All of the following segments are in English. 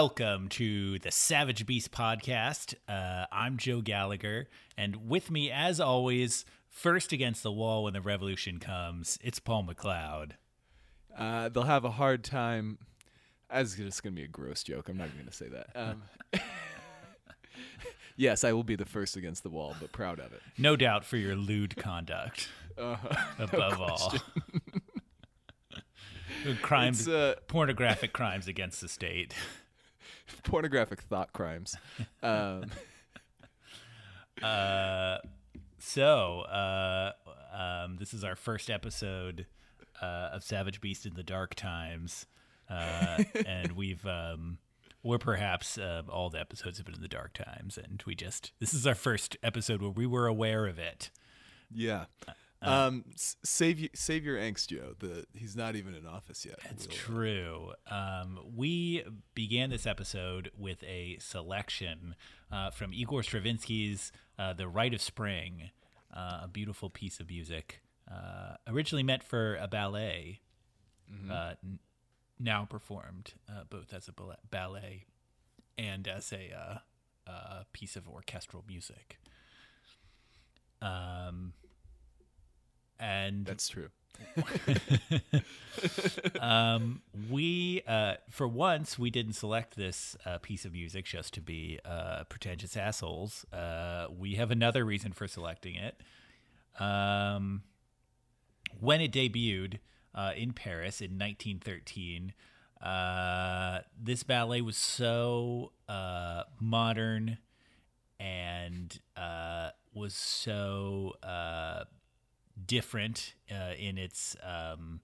welcome to the Savage Beast podcast. Uh, I'm Joe Gallagher, and with me, as always, first against the wall when the revolution comes, it's Paul McLeod. Uh, they'll have a hard time. As just going to be a gross joke. I'm not even going to say that. Um, yes, I will be the first against the wall, but proud of it. No doubt for your lewd conduct, Uh, above all. crimes, uh, pornographic crimes against the state. pornographic thought crimes. Um, Uh, so uh, um, this is our first episode uh, of Savage Beast in the Dark Times, uh, and we've um, or perhaps uh, all the episodes have been in the Dark Times, and we just this is our first episode where we were aware of it. yeah. Um, save you, save your angst, Joe. The he's not even in office yet. It's We'll- true. Um, we began this episode with a selection uh, from Igor Stravinsky's uh, "The Rite of Spring," uh, a beautiful piece of music, uh, originally meant for a ballet, uh, n- now performed uh, both as a ballet and as a uh, uh, piece of orchestral music. Um, and That's true. um, we, uh, for once, we didn't select this uh, piece of music just to be uh, pretentious assholes. Uh, we have another reason for selecting it. Um, when it debuted uh, in Paris in 1913, uh, this ballet was so uh, modern and uh, was so uh, different uh, in its um,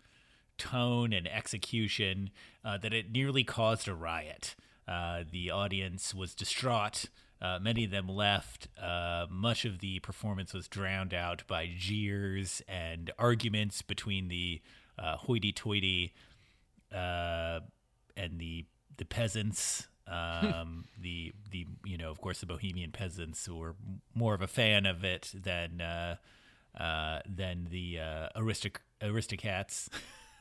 tone and execution uh, that it nearly caused a riot. Uh, the audience was distraught. Uh, many of them left. Uh, much of the performance was drowned out by jeers and arguments between the uh, hoity-toity uh, and the the peasants. Um, the the you know of course the Bohemian peasants were more of a fan of it than uh, uh, than the uh, aristic aristocrats.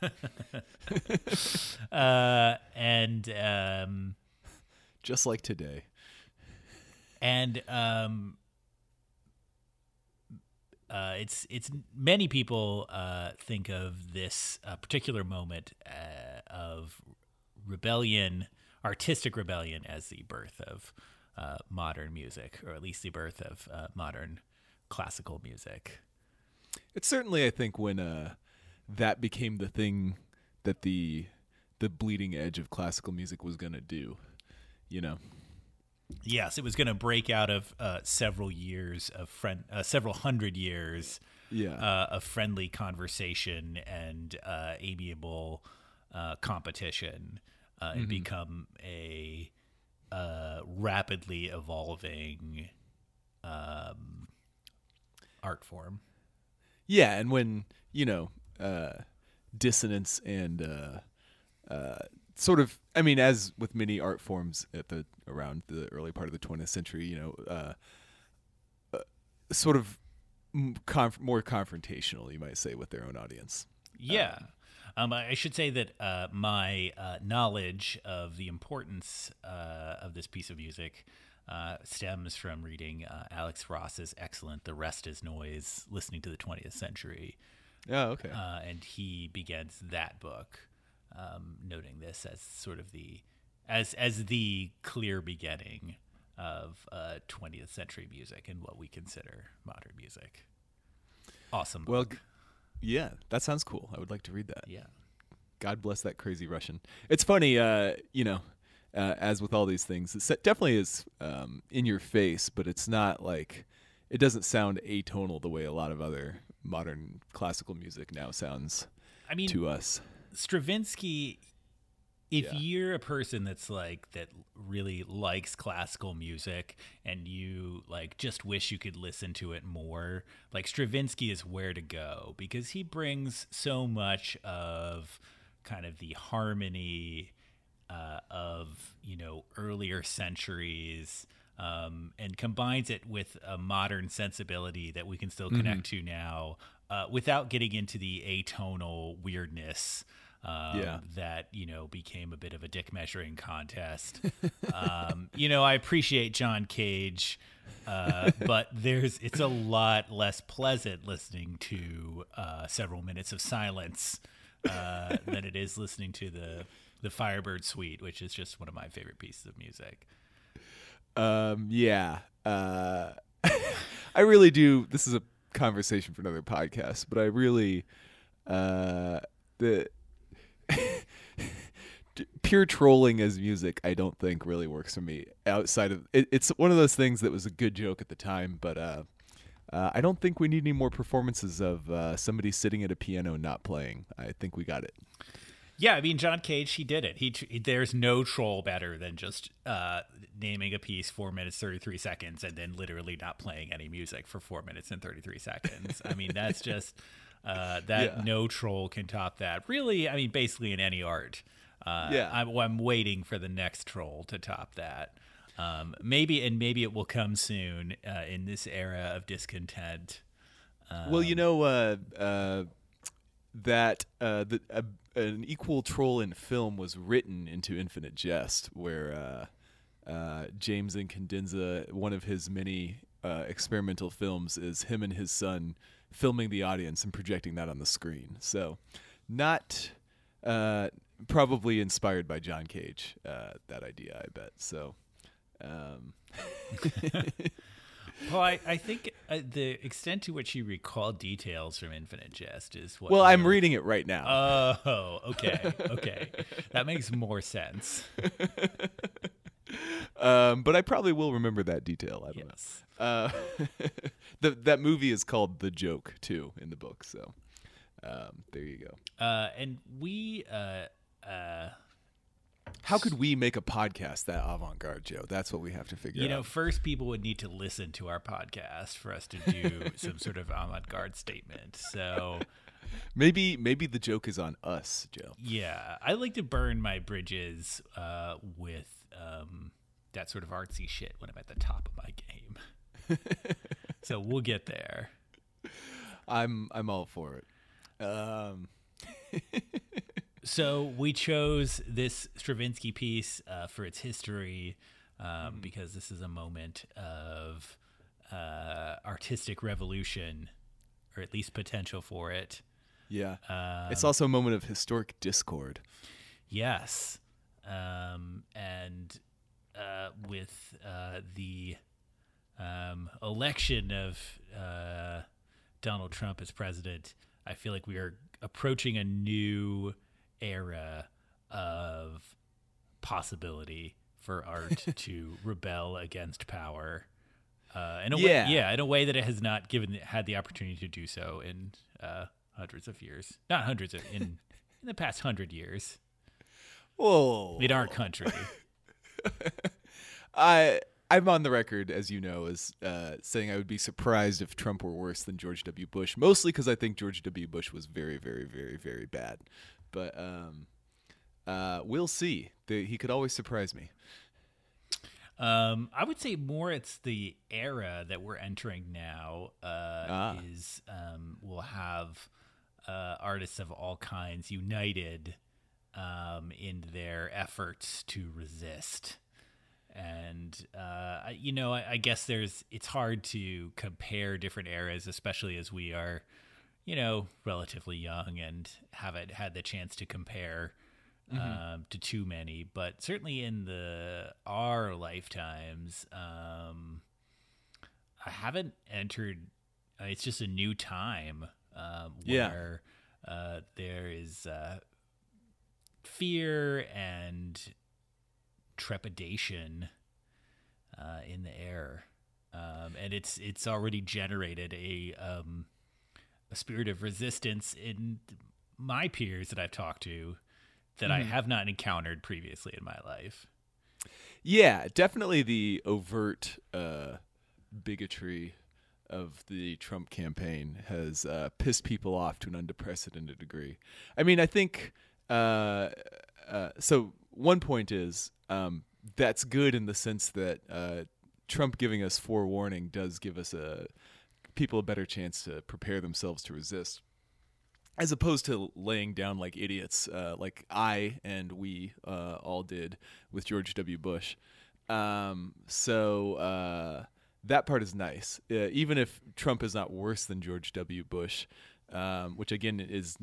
uh, and um, Just like today. and um, uh, it's it's many people uh, think of this uh, particular moment uh, of rebellion, artistic rebellion, as the birth of uh, modern music, or at least the birth of uh, modern classical music. It's certainly, I think, when uh, that became the thing that the the bleeding edge of classical music was gonna do. You know. Yes, it was going to break out of uh, several years of friend, uh, several hundred years Yeah. uh, of friendly conversation and uh, amiable uh, competition, uh, and become a uh, rapidly evolving um, art form. Yeah, and when you know uh, dissonance and uh, uh, sort of, I mean, as with many art forms at the around the early part of the 20th century, you know, uh, uh, sort of conf- more confrontational, you might say, with their own audience. Yeah. Um, I I should say that uh, my uh, knowledge of the importance uh, of this piece of music uh, stems from reading uh, Alex Ross's excellent "The Rest Is Noise: Listening to the 20th Century," Oh, okay. uh, and he begins that book, um, noting this as sort of the as as the clear beginning of uh, 20th century music and what we consider modern music. Awesome. well, book. g- yeah, that sounds cool. I would like to read that. yeah. God bless that crazy Russian. It's funny, uh, you know, uh, as with all these things, it definitely is um, in your face, but it's not like it doesn't sound atonal the way a lot of other modern classical music now sounds I mean, to us. Stravinsky, if Yeah. you're a person that's like that really likes classical music and you like just wish you could listen to it more, like Stravinsky is where to go because he brings so much of kind of the harmony uh, of you know earlier centuries um, and combines it with a modern sensibility that we can still connect to now uh, without getting into the atonal weirdness Um, Yeah. that you know became a bit of a dick measuring contest. um, you know, I appreciate John Cage, uh, but there's it's a lot less pleasant listening to uh, several minutes of silence uh, than it is listening to the the Firebird Suite, which is just one of my favorite pieces of music. Um, yeah. Uh, I really do. This is a conversation for another podcast, but I really, uh, the pure trolling as music, I don't think really works for me. Outside of it, it's one of those things that was a good joke at the time, but uh, uh, I don't think we need any more performances of uh, somebody sitting at a piano not playing. I think we got it. Yeah, I mean John Cage, he did it. He tr- there's no troll better than just uh, naming a piece four minutes thirty three seconds and then literally not playing any music for four minutes and thirty three seconds. I mean that's just uh, that Yeah. no troll can top that. Really, I mean basically in any art. Uh, Yeah. I'm, I'm waiting for the next troll to top that. Um, maybe and maybe it will come soon uh, in this era of discontent. well, you know uh, uh, that uh, the, uh, an equal troll in film was written into Infinite Jest, where uh, uh, James Incandenza, one of his many uh, experimental films, is him and his son filming the audience and projecting that on the screen. So, not uh, probably inspired by John Cage. Uh, that idea, I bet. So. Um, Well, I, I think uh, the extent to which you recall details from Infinite Jest is what. well, I'm really- reading it right now. Oh, okay, okay, that makes more sense. Um, but I probably will remember that detail. I don't Yes. know. Uh, the, that movie is called The Joke too in the book. So um, there you go. Uh, and we, uh, uh, How could we make a podcast that avant-garde, Joe? That's what we have to figure out. you know, out. first people would need to listen to our podcast for us to do some sort of avant-garde statement. So, Maybe maybe the joke is on us, Joe. yeah, I like to burn my bridges uh, with um, that sort of artsy shit when I'm at the top of my game. so we'll get there. I'm I'm all for it. Um, So we chose this Stravinsky piece uh, for its history um, because this is a moment of uh, artistic revolution, or at least potential for it. yeah. Um, it's also a moment of historic discord. Yes, um, and uh, with uh, the um, election of uh, Donald Trump as president, I feel like we are approaching a new era of possibility for art to rebel against power. Uh, in a Yeah. way, yeah, in a way that it has not given had the opportunity to do so in uh, hundreds of years, not hundreds of in in the past hundred years Whoa. in our country. I I'm on the record, as you know, as uh, saying I would be surprised if Trump were worse than George W. Bush, mostly because I think George W. Bush was very, very, very, very bad. But um, uh, we'll see. The, he could always surprise me. Um, I would say more it's the era that we're entering now. Uh, Ah. Is um, we'll have uh, artists of all kinds united um, in their efforts to resist. And uh, you know, I, I guess there's it's hard to compare different eras, especially as we are, you know, relatively young and haven't had the chance to compare um, to too many. But certainly in the our lifetimes, um, I haven't entered. Uh, it's just a new time um, Yeah. where uh, there is uh, fear and trepidation uh, in the air, um, and it's it's already generated a um, a spirit of resistance in my peers that I've talked to that I have not encountered previously in my life. Yeah, definitely the overt uh, bigotry of the Trump campaign has uh, pissed people off to an unprecedented degree. I mean, I think uh, uh, so. One point is um, that's good in the sense that uh, Trump giving us forewarning does give us a people a better chance to prepare themselves to resist. as opposed to laying down like idiots, uh, like I and we uh, all did with George W. Bush. Um, so uh, that part is nice, uh, even if Trump is not worse than George W. Bush, um, which again is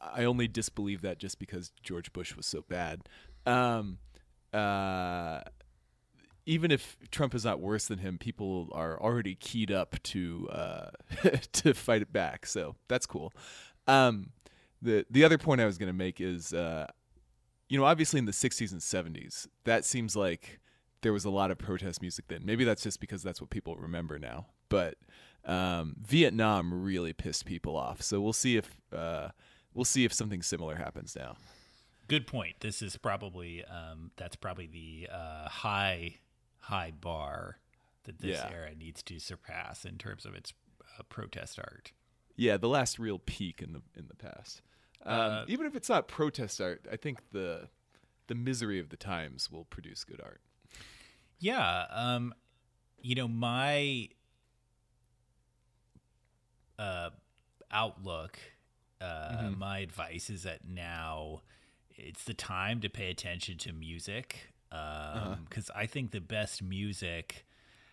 I only disbelieve that just because George Bush was so bad. Um, uh, even if Trump is not worse than him, people are already keyed up to uh, to fight it back. So that's cool. Um, the the other point I was going to make is, uh, you know, obviously in the '60s and '70s, that seems like there was a lot of protest music then. Maybe that's just because that's what people remember now. But um, Vietnam really pissed people off. So we'll see if uh, we'll see if something similar happens now. Good point. This is probably um, that's probably the uh, high high bar that this Yeah. era needs to surpass in terms of its uh, protest art. Yeah, the last real peak in the in the past. Um, Uh, even if it's not protest art, I think the the misery of the times will produce good art. Yeah, um, you know my uh, outlook, uh, my advice is that now it's the time to pay attention to music because I think the best music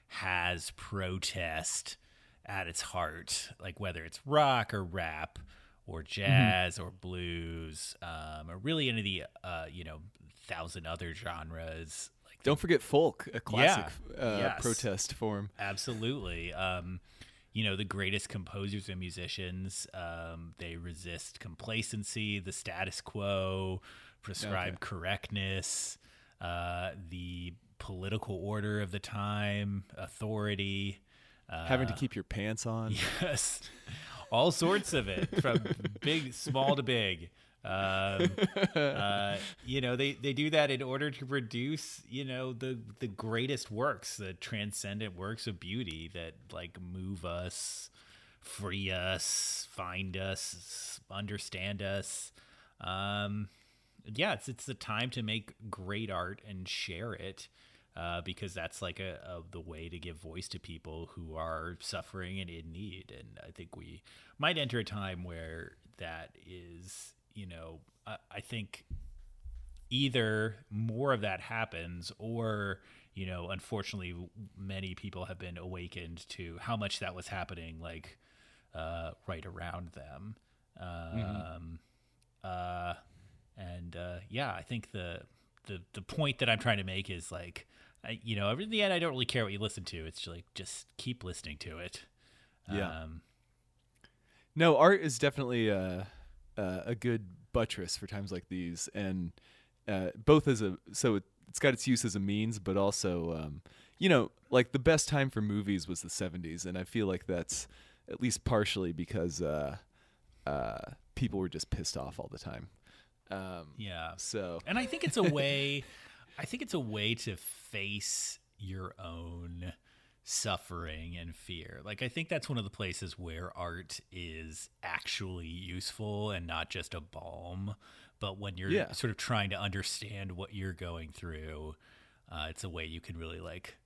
has protest at its heart, like whether it's rock or rap or jazz or blues um, or really any of the uh, you know thousand other genres. Like Don't forget folk, a classic uh, Yes. protest form. Absolutely. Um, you know, the greatest composers and musicians, um, they resist complacency, the status quo, prescribed correctness, uh, the political order of the time, authority. Uh, Having to keep your pants on. Yes, all sorts of it, from big, small to big. Um, uh, you know, they, they do that in order to produce, you know, the the greatest works, the transcendent works of beauty that like move us, free us, find us, understand us. Um, yeah, it's it's the time to make great art and share it. Uh, because that's like a, a the way to give voice to people who are suffering and in need, and I think we might enter a time where that is, you know, I, I think either more of that happens or you know unfortunately many people have been awakened to how much that was happening like uh, right around them um, uh, and uh, yeah i think the, the the point that i'm trying to make is like I, you know in the end i don't really care what you listen to it's like just keep listening to it Yeah. um, No, art is definitely uh, uh, a good buttress for times like these, and uh, both as a so it, it's got its use as a means, but also um, you know like the best time for movies was the '70s, and I feel like that's at least partially because uh, uh, people were just pissed off all the time. Um, yeah So And I think it's a way I think it's a way to face your own suffering and fear. Like I think that's one of the places where art is actually useful and not just a balm, but when you're Yeah. sort of trying to understand what you're going through, uh, it's a way you can really like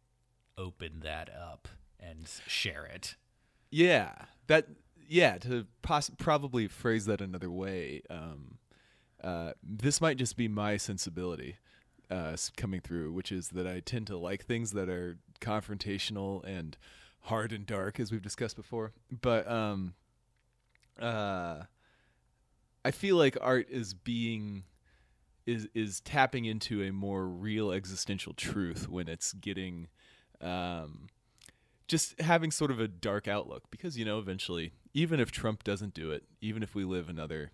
open that up and share it. Yeah, that yeah. To poss- probably phrase that another way, um, uh, this might just be my sensibility uh, coming through, which is that I tend to like things that are confrontational and hard and dark, as we've discussed before. But um, uh, I feel like art is being is is tapping into a more real existential truth when it's getting um, just having sort of a dark outlook because you know eventually even if Trump doesn't do it even if we live another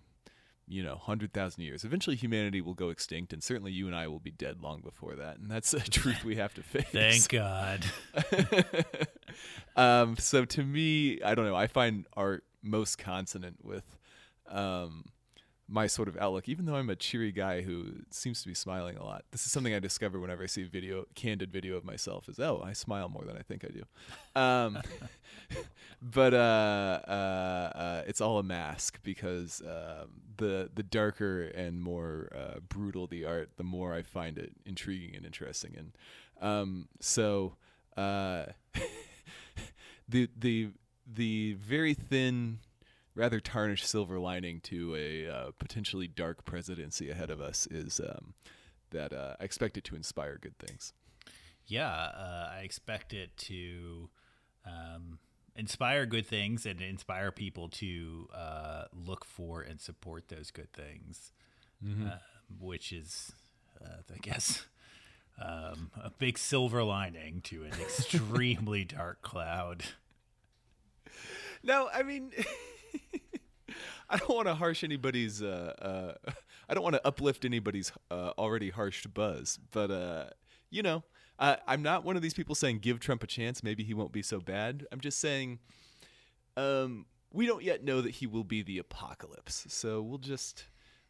you know 100,000 years eventually humanity will go extinct and certainly you and I will be dead long before that and that's a truth we have to face Thank God. um, so to me, I don't know. I find art most consonant with um, my sort of outlook. Even though I'm a cheery guy who seems to be smiling a lot, this is something I discover whenever I see video, candid video of myself. Is oh, I smile more than I think I do. Um, but uh, uh, uh, it's all a mask because um, the the darker and more uh, brutal the art, the more I find it intriguing and interesting. And um, so uh, the the the very thin rather tarnished silver lining to a uh, potentially dark presidency ahead of us is um, that uh, I expect it to inspire good things. Yeah, uh, I expect it to um, inspire good things and inspire people to uh, look for and support those good things, uh, which is, uh, I guess, um, a big silver lining to an extremely dark cloud. No, I mean, I don't want to harsh anybody's. Uh, uh, I don't want to uplift anybody's uh, already harsh buzz, but uh, you know, I, I'm not one of these people saying give Trump a chance. Maybe he won't be so bad. I'm just saying, um, we don't yet know that he will be the apocalypse. So we'll just.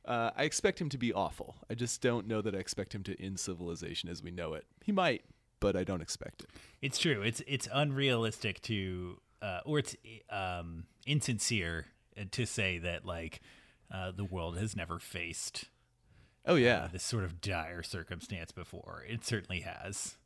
Uh, I expect him to be awful. I just don't know that I expect him to end civilization as we know it. He might, but I don't expect it. It's true. It's it's unrealistic to, uh, or it's um, insincere to say that like uh, the world has never faced Oh yeah, this sort of dire circumstance before. It certainly has.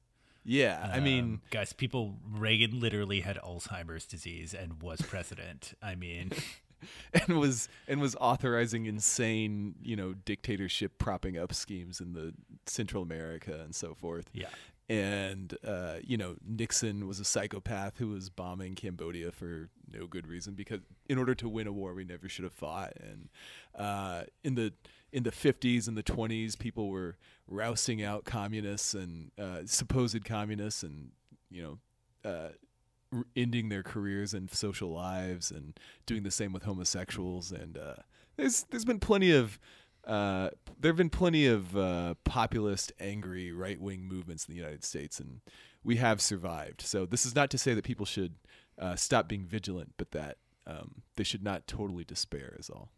yeah. I mean, Um, guys, people, Reagan literally had Alzheimer's disease and was president. I mean, and was and was authorizing insane, you know, dictatorship propping up schemes in the Central America and so forth. yeah. And uh, you know, Nixon was a psychopath who was bombing Cambodia for no good reason because in order to win a war we never should have fought. And uh, in the in the 50s and the 20s, people were rousing out communists and uh, supposed communists, and you know, uh, ending their careers and social lives and doing the same with homosexuals and uh, there's there's been plenty of uh, there have been plenty of uh, populist, angry, right wing movements in the United States, and we have survived. So this is not to say that people should uh, stop being vigilant, but that um, they should not totally despair. Is all.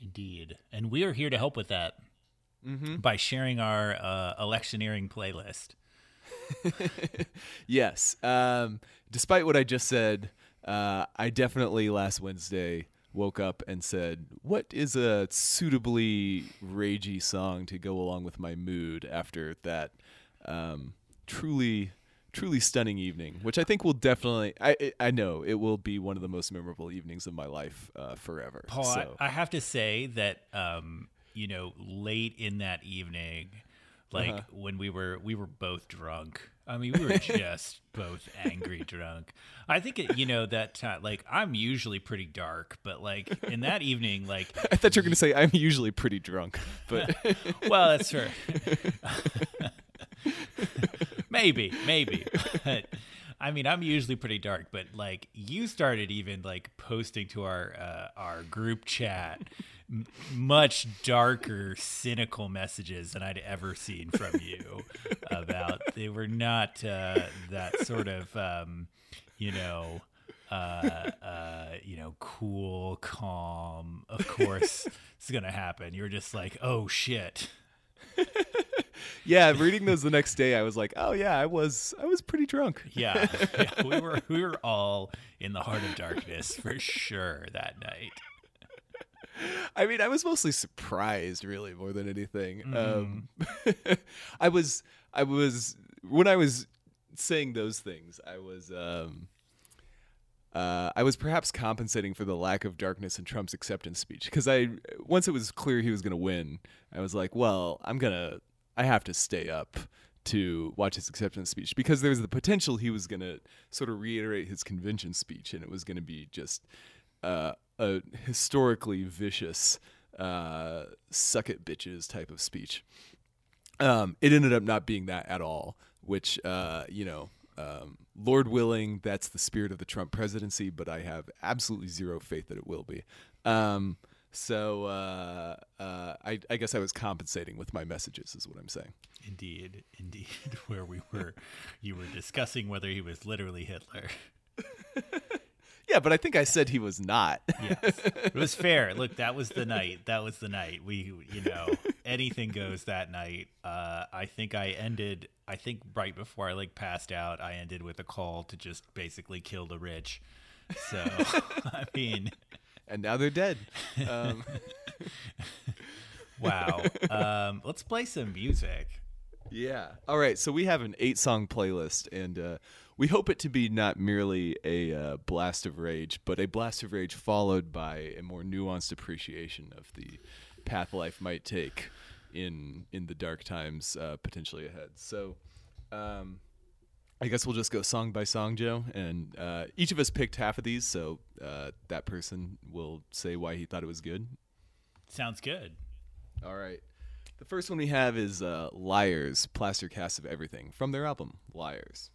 Indeed. And we are here to help with that by sharing our uh, electioneering playlist. Yes. Um, despite what I just said, uh, I definitely last Wednesday woke up and said, "What is a suitably ragey song to go along with my mood after that um, truly, truly stunning evening?" Which I think will definitely, I I- know it will be one of the most memorable evenings of my life uh, forever. Paul, so. I, I have to say that um, you know, late in that evening, like Uh-huh. when we were we were both drunk. I mean, we were just both angry drunk. I think it, you know that time. Like, I'm usually pretty dark, but like in that evening, like, I thought you were going to say I'm usually pretty drunk, but well, that's true. maybe, maybe. But I mean, I'm usually pretty dark, but like you started even like posting to our uh, our group chat much darker, cynical messages than I'd ever seen from you. About they were not uh, that sort of, um, you know. Uh, uh, you know, cool, calm. Of course, it's gonna happen. You're just like, oh shit. yeah, reading those the next day, I was like, "Oh yeah, I was I was pretty drunk." Yeah, yeah, we were we were all in the heart of darkness for sure that night. I mean, I was mostly surprised, really, more than anything. Um, I was, I was when I was saying those things, I was, um, uh, I was perhaps compensating for the lack of darkness in Trump's acceptance speech because I, once it was clear he was going to win, I was like, well, I'm gonna, I have to stay up to watch his acceptance speech because there was the potential he was going to sort of reiterate his convention speech and it was going to be just uh, a historically vicious uh, suck it bitches type of speech. Um, it ended up not being that at all, which, uh, you know, um, Lord willing, that's the spirit of the Trump presidency, but I have absolutely zero faith that it will be. Um, so uh, uh, I, I guess I was compensating with my messages, is what I'm saying. Indeed, indeed, where we were, you were discussing whether he was literally Hitler. Yeah, but I think I said he was not. Yes, it was fair. Look, that was the night. That was the night. We, you know, anything goes that night. Uh, I think I ended. I think right before I like passed out, I ended with a call to just basically kill the rich. So, I mean, and now they're dead. Um, wow. Um, let's play some music. Yeah. All right. So we have an eight song playlist, and uh, we hope it to be not merely a uh, blast of rage, but a blast of rage followed by a more nuanced appreciation of the path life might take in in the dark times uh, potentially ahead. So, um, I guess we'll just go song by song, Joe, and uh, each of us picked half of these, so uh, that person will say why he thought it was good. Sounds good. All right. The first one we have is uh, Liars, Plaster Cast of Everything, from their album, Liars.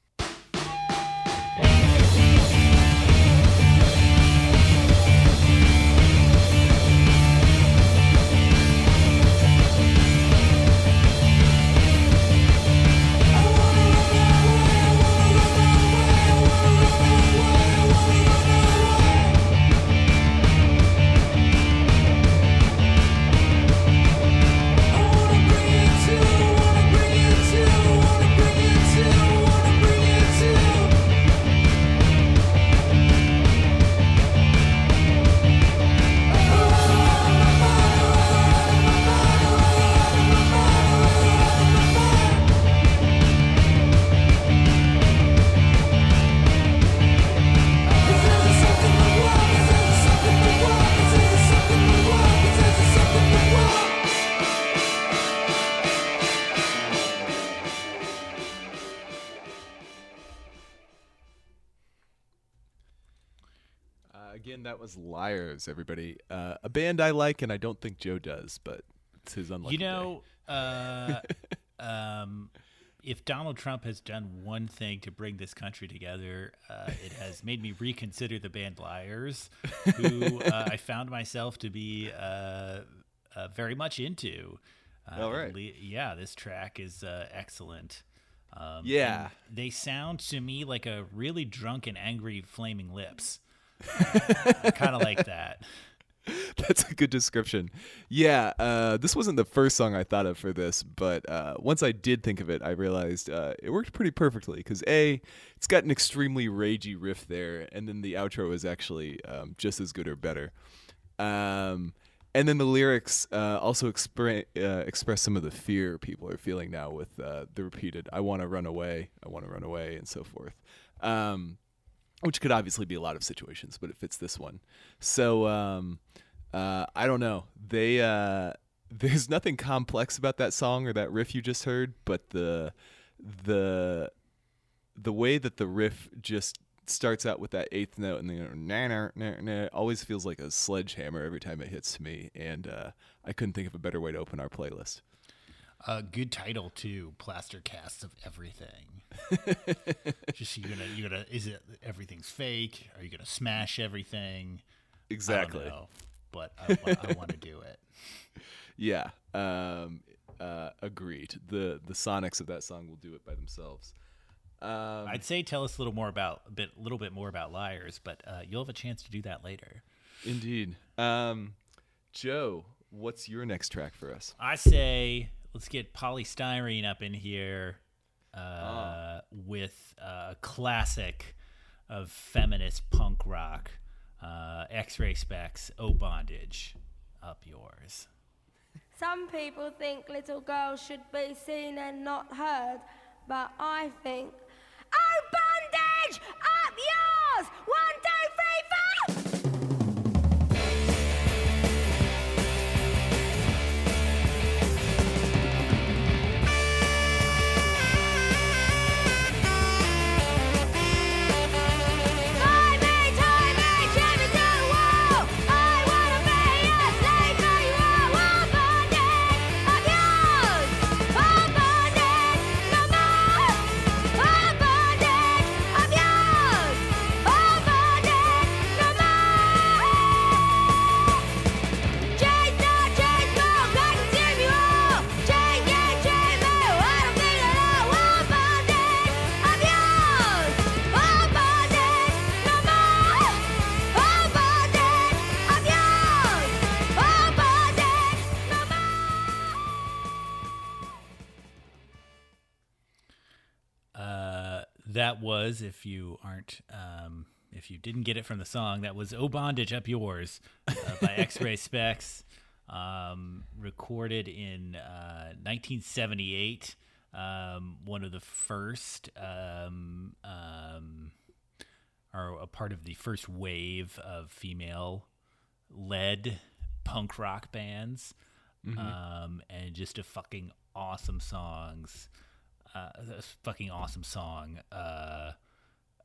Uh, that was Liars, everybody. Uh, a band I like, and I don't think Joe does, but it's his unlucky You know, uh, um, if Donald Trump has done one thing to bring this country together, uh, it has made me reconsider the band Liars, who uh, I found myself to be uh, uh, very much into. Uh, All right. le- Yeah, this track is uh, excellent. Um, Yeah. They sound to me like a really drunk and angry Flaming Lips. Kind of like that. That's a good description. Yeah, uh, this wasn't the first song I thought of for this, but uh, once I did think of it, I realized uh, it worked pretty perfectly. Because a, it's got an extremely ragey riff there, and then the outro is actually um, just as good or better. Um, and then the lyrics uh, also expre- uh, express some of the fear people are feeling now with uh, the repeated "I want to run away, I want to run away," and so forth. Um, which could obviously be a lot of situations, but it fits this one. So um, uh, I don't know. They uh, there's nothing complex about that song or that riff you just heard, but the the the way that the riff just starts out with that eighth note and then nah, always feels like a sledgehammer every time it hits me, and uh, I couldn't think of a better way to open our playlist. Uh, good title too. Plaster casts of everything. Just you gonna you gonna is it everything's fake? Are you gonna smash everything? Exactly. I don't know, but I, I want to do it. Yeah. Um, uh, agreed. The the sonics of that song will do it by themselves. Um, I'd say tell us a little more about a bit little bit more about liars, but uh, you'll have a chance to do that later. Indeed. Um, Joe, what's your next track for us? I say let's get Poly Styrene up in here uh, Ah. with a classic of feminist punk rock, uh, X-Ray Spex, "Oh Bondage," up yours. Some people think little girls should be seen and not heard, but I think, oh, bondage, up yours! One, was, if you aren't, um, if you didn't get it from the song, that was "Oh Bondage Up Yours" uh, by X-Ray Spex, um, recorded in uh, 1978 um, one of the first, um, um, or a part of the first wave of female led punk rock bands. Um, and just a fucking awesome songs. Uh, a fucking awesome song. Uh,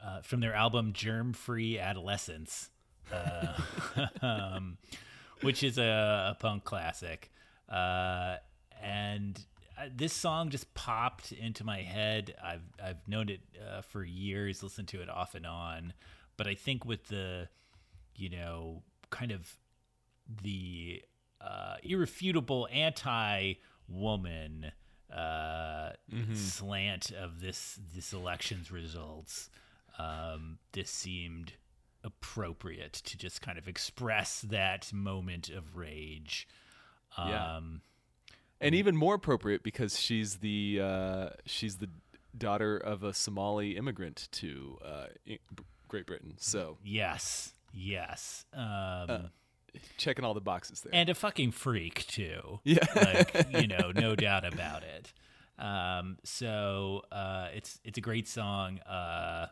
uh, from their album Germfree Adolescents, uh, um, which is a, a punk classic. Uh, and uh, this song just popped into my head. I've, I've known it for years, listened to it off and on. But I think with the, you know, kind of the irrefutable anti woman uh, slant of this this election's results, um, this seemed appropriate to just kind of express that moment of rage. Um, Yeah. and even more appropriate because she's the uh, she's the daughter of a Somali immigrant to uh, Great Britain. So Yes, yes. Um, checking all the boxes there. and a fucking freak too. Yeah. like you know, no doubt about it. Um, so uh, it's it's a great song, uh,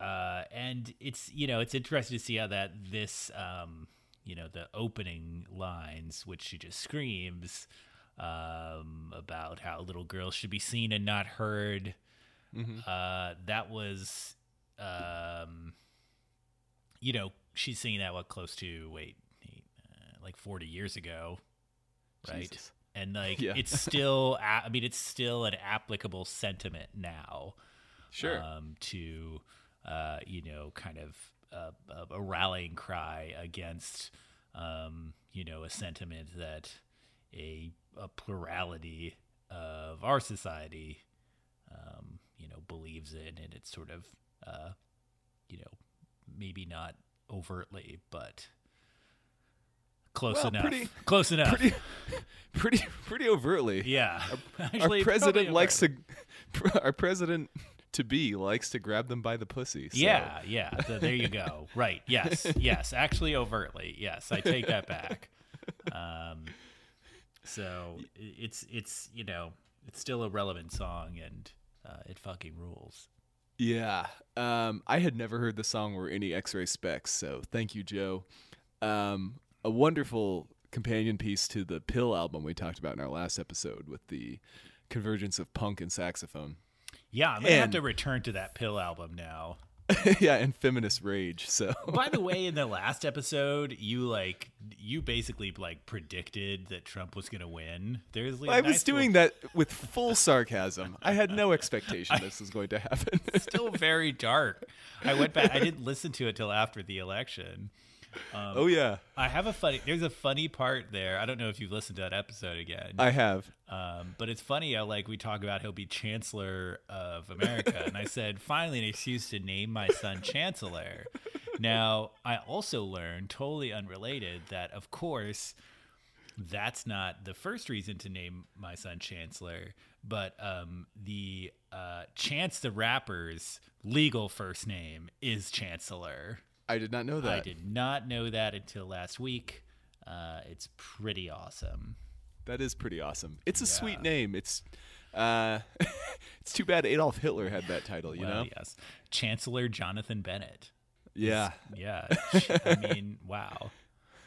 uh, and it's you know it's interesting to see how that this um, you know the opening lines, which she just screams um, about how little girls should be seen and not heard. Uh, that was um, you know, she's singing that what close to wait, uh, like 40 years ago, right? Jesus. And like Yeah. it's still, a- I mean, it's still an applicable sentiment now. Sure. Um, to, uh, you know, kind of uh, a, a rallying cry against, um, you know, a sentiment that a, a plurality of our society, um, you know, believes in, and it's sort of, uh, you know, maybe not overtly, but close Well, enough. pretty- close enough. pretty, pretty, pretty overtly. yeah. Our Actually, president likes to. Our president to be likes to grab them by the pussy. so- Yeah, yeah. th- there you go. Right. Yes. Yes. Actually, overtly. Yes. I take that back. Um, so it's it's you know it's still a relevant song and uh, it fucking rules. Yeah. Um, I had never heard the song or any X-Ray Spex, so thank you, Joe. Um, a wonderful companion piece to the Pill album we talked about in our last episode with the convergence of punk and saxophone. Yeah, I'm gonna have to return to that Pill album now. yeah, and feminist rage. So By the way, in the last episode, you like you basically like predicted that Trump was gonna win. There's like I was nice doing little- that with full sarcasm. I had no expectation this was going to happen. still very dark. I went back. I didn't listen to it till after the election. Oh yeah, I have a funny. There's a funny part there. I don't know if you've listened to that episode again, I have. um, but it's funny how like we talk about he'll be Chancellor of America, and I said finally an excuse to name my son Chancellor. Now I also learned, totally unrelated, that of course that's not the first reason to name my son Chancellor, but um, the uh, Chance the Rapper's legal first name is Chancellor. I did not know that. I did not know that until last week. Uh, it's pretty awesome. That is pretty awesome. It's a sweet name. It's uh it's too bad Adolf Hitler had that title, you well, know? yes, Chancellor Jonathan Bennett. Yeah. Yeah, I mean, wow.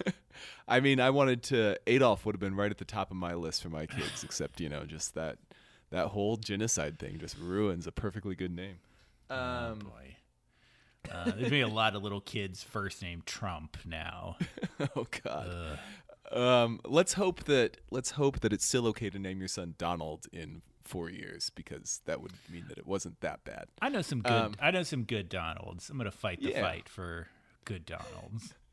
I mean, I wanted to Adolf would have been right at the top of my list for my kids, except, you know, just that that whole genocide thing just ruins a perfectly good name. oh Um boy. Uh, there's be a lot of little kids' first name Trump now. oh god. Um let's hope that let's hope that it's still okay to name your son Donald in 4 years because that would mean that it wasn't that bad. I know some good. Um, I know some good Donalds. I'm gonna fight the Yeah. fight for good Donalds.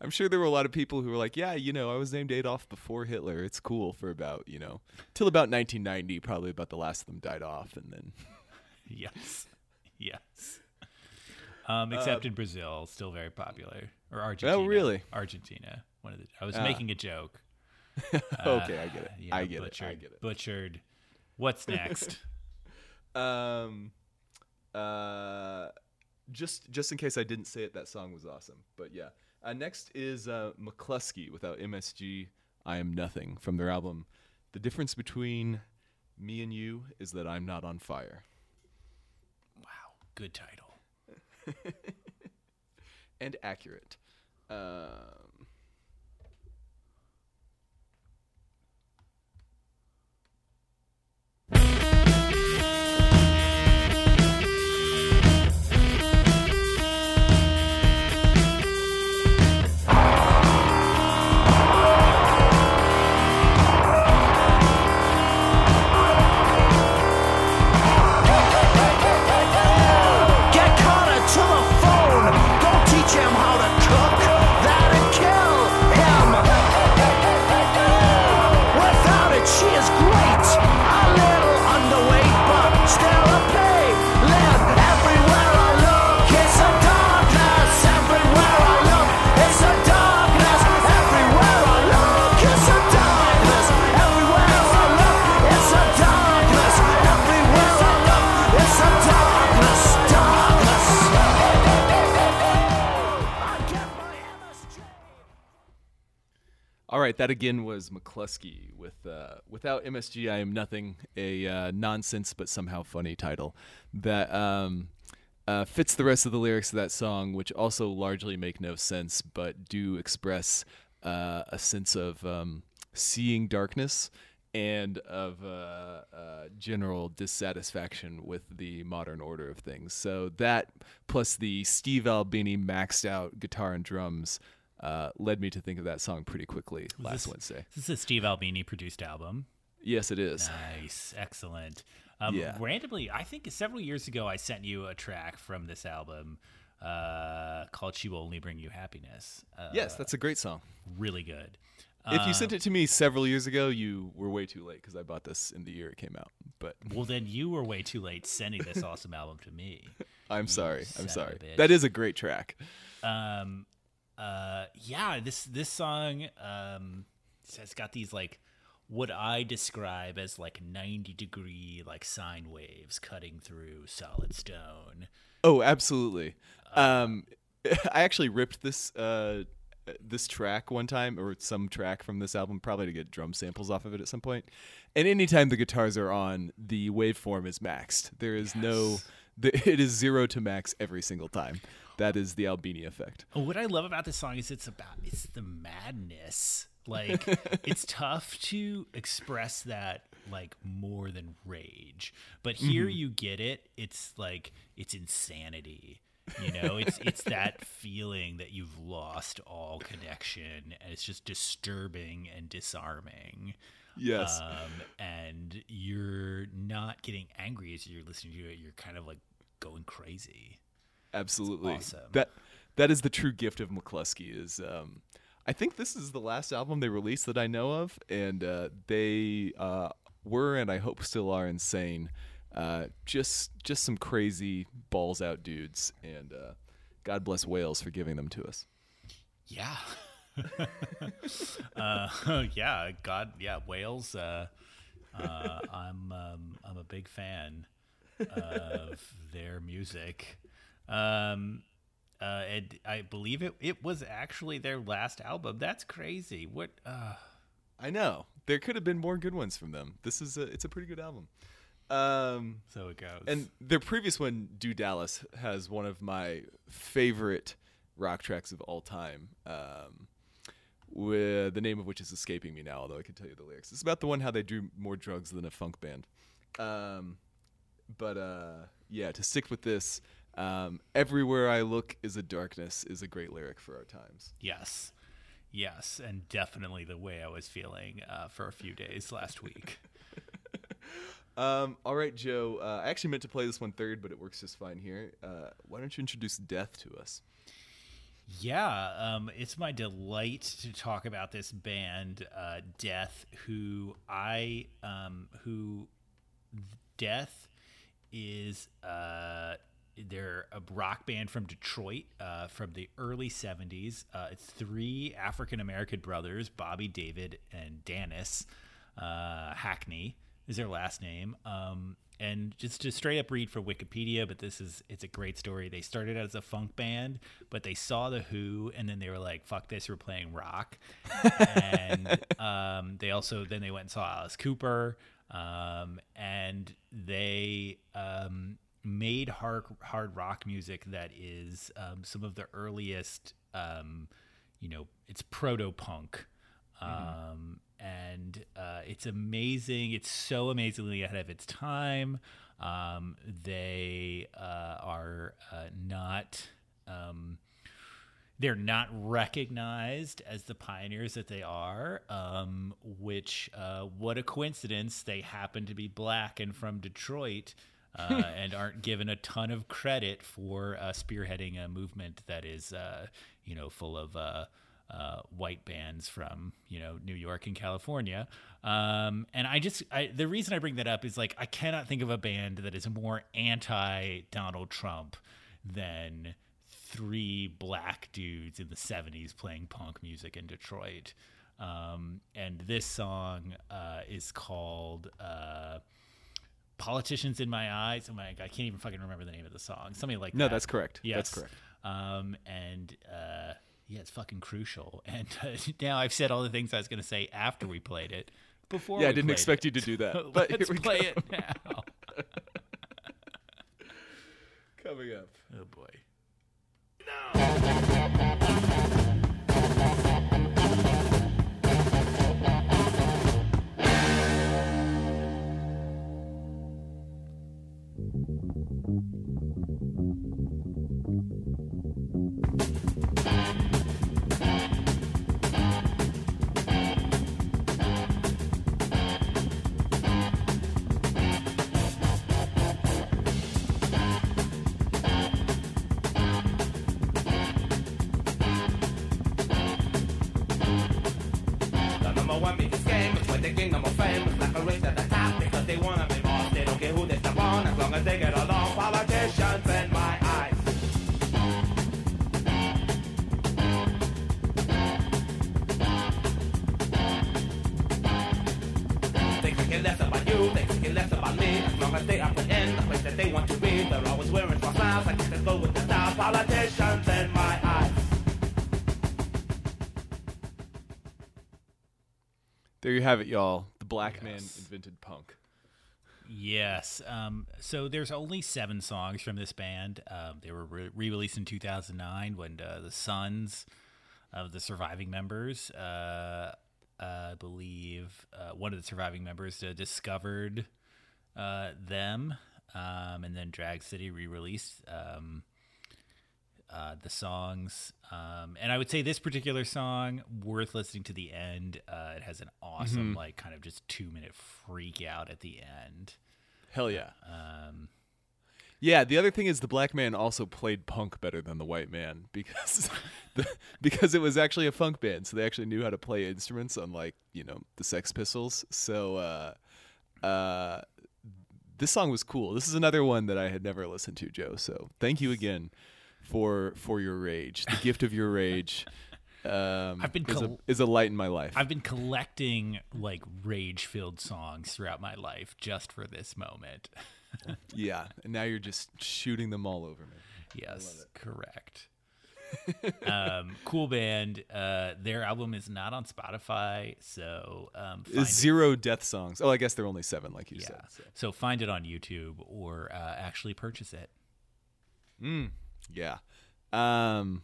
I'm sure there were a lot of people who were like, "Yeah, you know, I was named Adolf before Hitler. It's cool for about, you know, till about 1990, probably about the last of them died off, and then yes, yes. Um, except in Brazil, still very popular. Or Argentina. Oh, really? Argentina. One of the. I was Ah. making a joke. okay, I get it. you know, I get butchered, it. I get it. Butchered. What's next? Um, uh, just just in case I didn't say it, that song was awesome. But yeah, uh, next is uh, Mclusky without MSG. I am nothing from their album. The difference between Me and You is that I'm not on fire. Wow, good title. And accurate. Um, right, that again was Mclusky with uh, "Without MSG, I Am Nothing," a uh, nonsense but somehow funny title that um, uh, fits the rest of the lyrics of that song, which also largely make no sense but do express uh, a sense of um, seeing darkness and of uh, uh, general dissatisfaction with the modern order of things. So that plus the Steve Albini maxed out guitar and drums uh, led me to think of that song pretty quickly last this- Wednesday. This is a Steve Albini produced album. Yes, it is. Nice, excellent. Um, Yeah. Randomly, I think several years ago, I sent you a track from this album uh, called "She Will Only Bring You Happiness." Uh, yes, that's a great song. really good. If you sent Um, it to me several years ago, you were way too late because I bought this in the year it came out. But Well, then you were way too late sending this awesome album to me. I'm sorry. I'm sorry. That is a great track. um uh yeah this this song um has got these like what i describe as like 90 degree like sine waves cutting through solid stone Oh, absolutely. Um, I actually ripped this uh, this track one time, or some track from this album, probably to get drum samples off of it at some point. And anytime the guitars are on, the waveform is maxed. There is no, the, it is zero to max every single time. That is the Albini effect. What i love about this song is it's about it's the madness. Like it's tough to express that like more than rage. But here you get it. It's like it's insanity. You know it's it's that feeling that you've lost all connection and it's just disturbing and disarming. Yes. um, and you're not getting angry as you're listening to it. You're kind of like going crazy Absolutely. awesome. That that is the true gift of Mclusky. Is um, I think this is the last album they released that I know of, and uh, they uh, were and I hope still are insane. Uh, just just some crazy balls out dudes, and uh, God bless Wales for giving them to us. Yeah. uh, yeah, God, yeah, Wales. Uh, uh, I'm um, I'm a big fan of their music. Um, uh, and I believe it it was actually their last album. That's crazy. What? Uh, I know there could have been more good ones from them. This is a it's a pretty good album. Um, so it goes. And their previous one, Do Dallas, has one of my favorite rock tracks of all time. Um, with the name of which is escaping me now, although I can tell you the lyrics. It's about the one how they do more drugs than a funk band. Um, but uh, yeah, to stick with this, um, "Everywhere I Look is a Darkness" is a great lyric for our times. yes, yes, and definitely the way I was feeling uh, for a few days last week. Um, all right, Joe. Uh, I actually meant to play this one third, but it works just fine here. Uh, why don't you introduce Death to us? Yeah, um, it's my delight to talk about this band, uh, Death, who I, um, who Death is, uh, they're a rock band from Detroit uh, from the early 70s. Uh, it's three African American brothers, Bobby, David, and Dennis uh, Hackney is their last name. Um, and just to straight up read for Wikipedia, but this is it's a great story. They started out as a funk band, but they saw the Who, and then they were like, "Fuck this, we're playing rock." and um, they also then they went and saw Alice Cooper. um, and they um, made hard hard rock music that is um, some of the earliest. Um, you know, it's proto punk. Um, and uh, it's amazing. It's so amazingly ahead of its time. Um, they uh, are uh, not. Um, they're not recognized as the pioneers that they are. Um, which, uh, what a coincidence! They happen to be black and from Detroit, uh, and aren't given a ton of credit for uh, spearheading a movement that is, uh, you know, full of. Uh, uh, white bands from you know New York and California, um, and I just I, the reason I bring that up is like I cannot think of a band that is more anti Donald Trump than three black dudes in the '70s playing punk music in Detroit. Um, and this song uh, is called uh, "Politicians in My Eyes." Oh my, god, I can't even fucking remember the name of the song. Something like that. No, that. that's correct. Yes. That's correct. Um, and uh, yeah, it's fucking crucial. And uh, now I've said all the things I was going to say after we played it. Before Yeah, I didn't expect it. you to do that. But let's we play go. it now. Coming up. oh boy. The you have it, y'all. The black man invented punk. Yes. Um, so there's only seven songs from this band. Um, they were re- released in 2009 when uh, the sons of the surviving members, uh, I believe, uh, one of the surviving members uh, discovered uh, them, um, and then Drag City re-released um, uh, the songs. Um, and I would say this particular song worth listening to the end. Uh, it has an awesome, like, kind of just two minute freak out at the end. Hell yeah. Um, Yeah, the other thing is the black man also played punk better than the white man because the, because it was actually a funk band, so they actually knew how to play instruments, unlike you know the Sex Pistols. So uh, uh, this song was cool. This is another one that I had never listened to, Joe. So thank you again for for your rage, the gift of your rage. Um, I've been is, a, is a light in my life. I've been collecting like rage filled songs throughout my life just for this moment. yeah, and now you're just shooting them all over me. Yes, correct. um, cool band. Uh, their album is not on Spotify, so um, find it- Zero death songs. Oh, I guess there are only seven, like you yeah. said. so. So find it on YouTube or uh, actually purchase it. Yeah. Um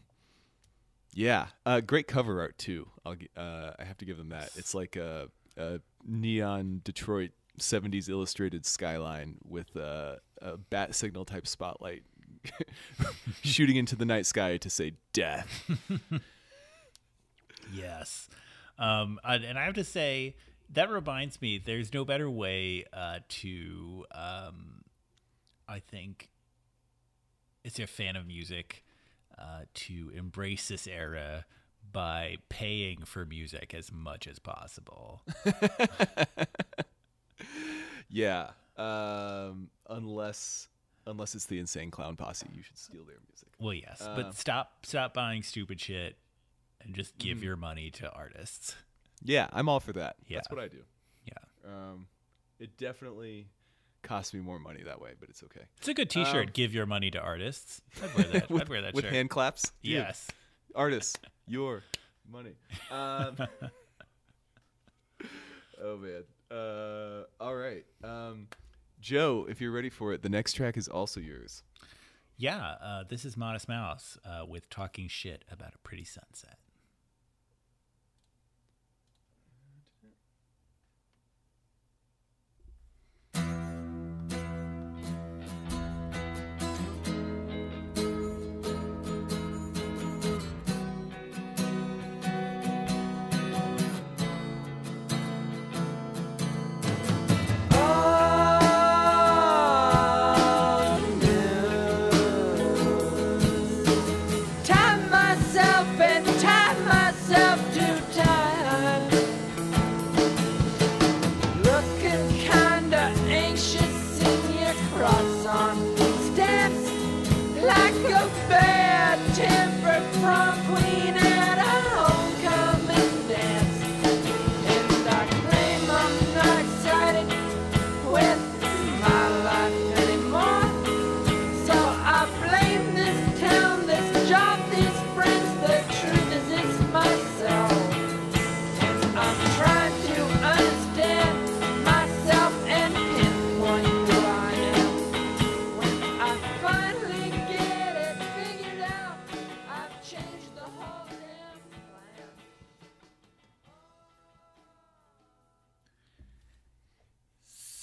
yeah, uh, great cover art too. I'll uh, I have to give them that. It's like a, a neon Detroit '70s illustrated skyline with a, a bat signal type spotlight shooting into the night sky to say death. Yes. Um, and I have to say, that reminds me, there's no better way uh, to, um, I think, if you're a fan of music, uh, to embrace this era by paying for music as much as possible. Yeah. Um, unless unless it's the insane clown posse, you should steal their music. well, yes, Uh, but stop stop buying stupid shit and just give Mm. your money to artists. Yeah, I'm all for that. Yeah. That's what I do. Yeah. Um, it definitely costs me more money that way, but it's okay. It's a good T-shirt. give your money to artists. I'd wear that. I'd wear that Um, with shirt. hand claps. Dude, yes. artists, your money. Um, oh man. Uh, all right. Joe, if you're ready for it, the next track is also yours. Yeah, uh, this is Modest Mouse uh, with talking shit about a pretty sunset.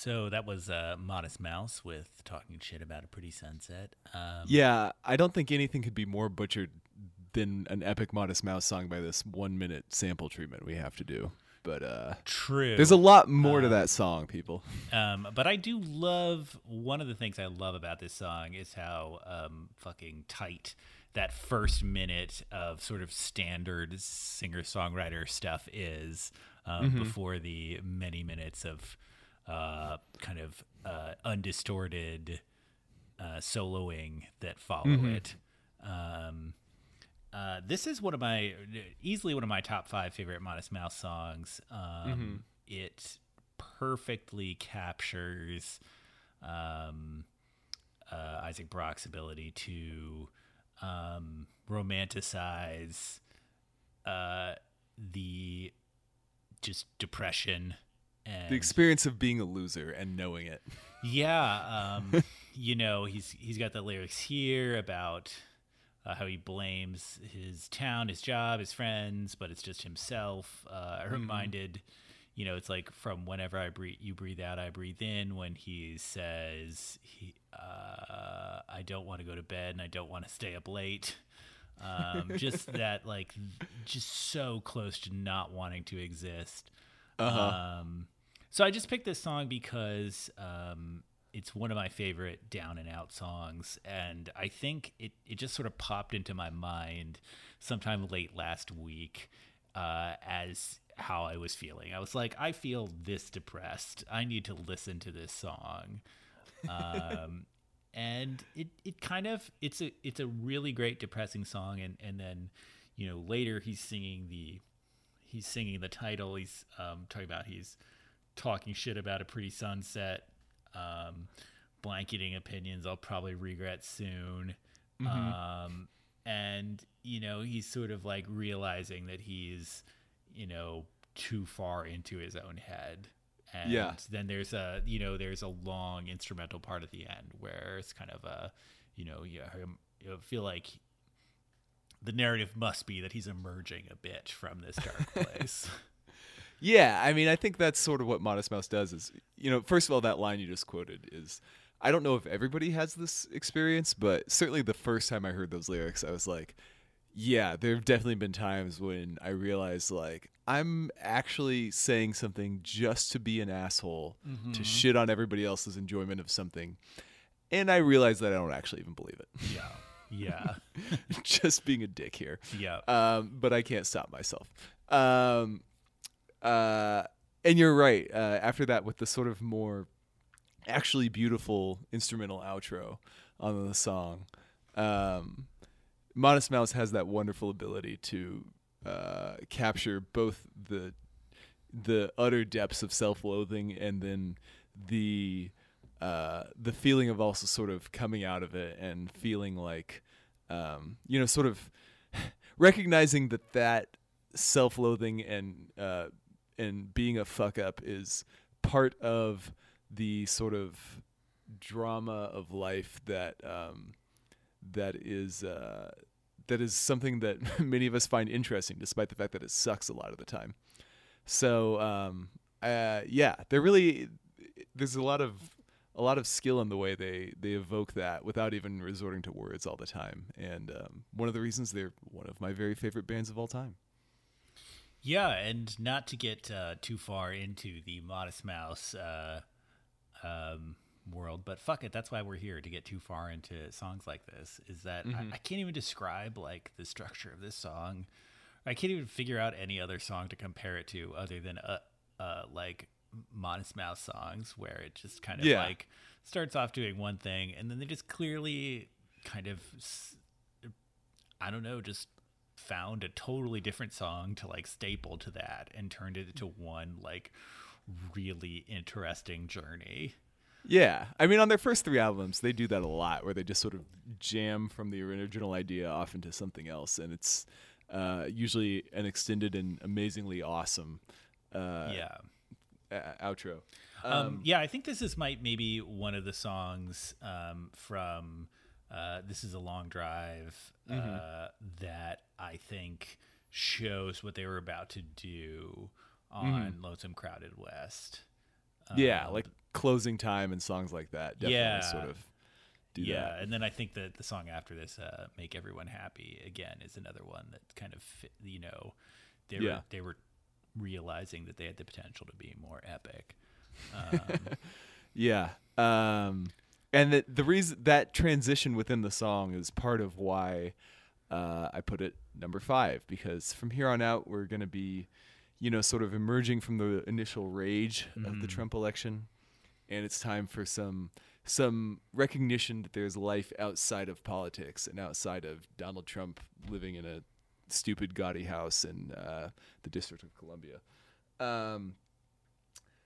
So that was uh, Modest Mouse with talking shit about a pretty sunset. Um, Yeah, I don't think anything could be more butchered than an epic Modest Mouse song by this one minute sample treatment we have to do. But uh, True. there's a lot more to that song, people. Um, but I do love one of the things I love about this song is how um, fucking tight that first minute of sort of standard singer songwriter stuff is um, before the many minutes of uh, kind of uh, undistorted uh, soloing that follow it. Um, uh, this is one of my easily one of my top five favorite Modest Mouse songs. Um, It perfectly captures um, uh, Isaac Brock's ability to um, romanticize uh, the just depression and The experience of being a loser and knowing it. yeah, um, you know, he's he's got the lyrics here about uh, how he blames his town, his job, his friends, but it's just himself. Uh, I reminded, you know, it's like from whenever I breathe, you breathe out, I breathe in. When he says, he, uh, I don't want to go to bed and I don't want to stay up late. Um, just that, like, just so close to not wanting to exist. Um, so I just picked this song because um, it's one of my favorite down and out songs, and I think it it just sort of popped into my mind sometime late last week uh, as how I was feeling. I was like, I feel this depressed. I need to listen to this song. Um, and it, it kind of it's a it's a really great depressing song and, and then you know later he's singing the he's singing the title. He's um, talking about he's talking shit about a pretty sunset, um, blanketing opinions I'll probably regret soon. Um, and you know he's sort of like realizing that he's you know too far into his own head. And Yeah. then there's a you know there's a long instrumental part at the end where it's kind of a you know you feel like the narrative must be that he's emerging a bit from this dark place. Yeah, I mean, I think that's sort of what Modest Mouse does. Is you know, first of all, that line you just quoted is. I don't know if everybody has this experience, but certainly the first time I heard those lyrics, I was like, yeah, there have definitely been times when I realized like I'm actually saying something just to be an asshole, to shit on everybody else's enjoyment of something. And I realized that I don't actually even believe it. yeah, yeah, just being a dick here. yeah. Um, but I can't stop myself. Um, uh, and you're right. Uh, after that, with the sort of more actually beautiful instrumental outro on the song, um, Modest Mouse has that wonderful ability to uh, capture both the the utter depths of self-loathing and then the uh, the feeling of also sort of coming out of it and feeling like um, you know sort of recognizing that that self-loathing and uh, and being a fuck up is part of the sort of drama of life that um, that is uh, that is something that many of us find interesting, despite the fact that it sucks a lot of the time. So um, uh, yeah, they're really there's a lot of a lot of skill in the way they they evoke that without even resorting to words all the time. And um, one of the reasons they're one of my very favorite bands of all time. Yeah, and not to get uh, too far into the Modest Mouse uh, um, world, but fuck it, that's why we're here to get too far into songs like this. Is that I, I can't even describe like the structure of this song. I can't even figure out any other song to compare it to other than uh, uh, like Modest Mouse songs, where it just kind of Yeah. like starts off doing one thing, and then they just clearly kind of I don't know, just found a totally different song to like staple to that and turned it into one like really interesting journey. Yeah, I mean, on their first three albums, they do that a lot, where they just sort of jam from the original idea off into something else, and it's uh, usually an extended and amazingly awesome uh, yeah. outro. Um, yeah, I think this is might maybe one of the songs um, from uh, "This Is a Long Drive" uh, that I think shows what they were about to do on "Lonesome Crowded West." yeah, like closing time and songs like that. Definitely Yeah. sort of do yeah, that. and then I think that the song after this, uh, "Make Everyone Happy," again is another one that kind of fit, you know they were Yeah. they were realizing that they had the potential to be more epic. Yeah. Um, and the, the reason that transition within the song is part of why uh, I put it number five, because from here on out, we're going to be, you know, sort of emerging from the initial rage of the Trump election. And it's time for some some recognition that there's life outside of politics and outside of Donald Trump living in a stupid gaudy house in uh, the District of Columbia. Um,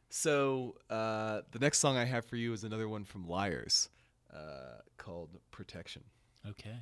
so uh, the next song I have for you is another one from Liars, uh, called "Protection." Okay.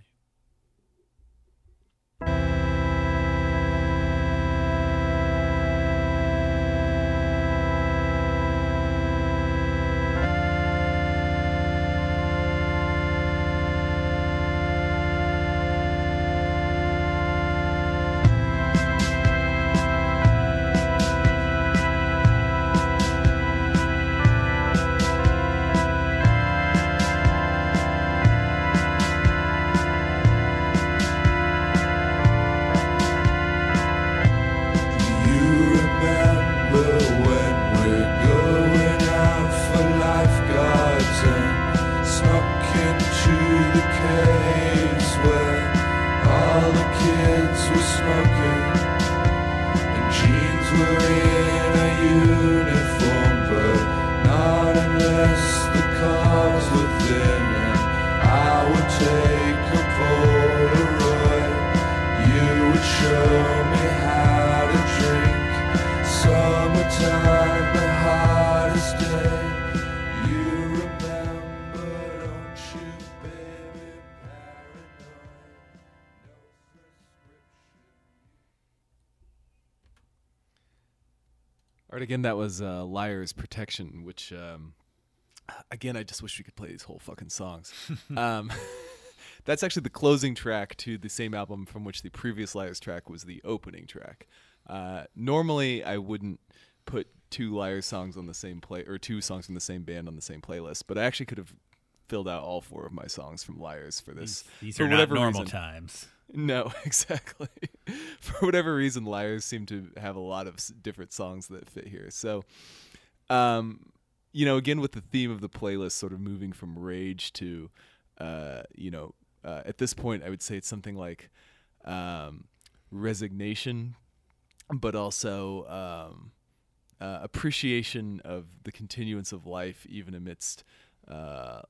Again, that was uh, "Liars Protection," which, um, again, I just wish we could play these whole fucking songs. um, that's actually the closing track to the same album from which the previous "Liars" track was the opening track. Uh, normally, I wouldn't put two Liars songs on the same play or two songs from the same band on the same playlist, but I actually could have filled out all four of my songs from Liars for this. These for are not whatever normal reason. times. No, exactly. For whatever reason, Liars seem to have a lot of different songs that fit here. So, um, you know, again with the theme of the playlist, sort of moving from rage to, uh, you know, uh, at this point, I would say it's something like um, resignation, but also um, uh, appreciation of the continuance of life, even amidst uh,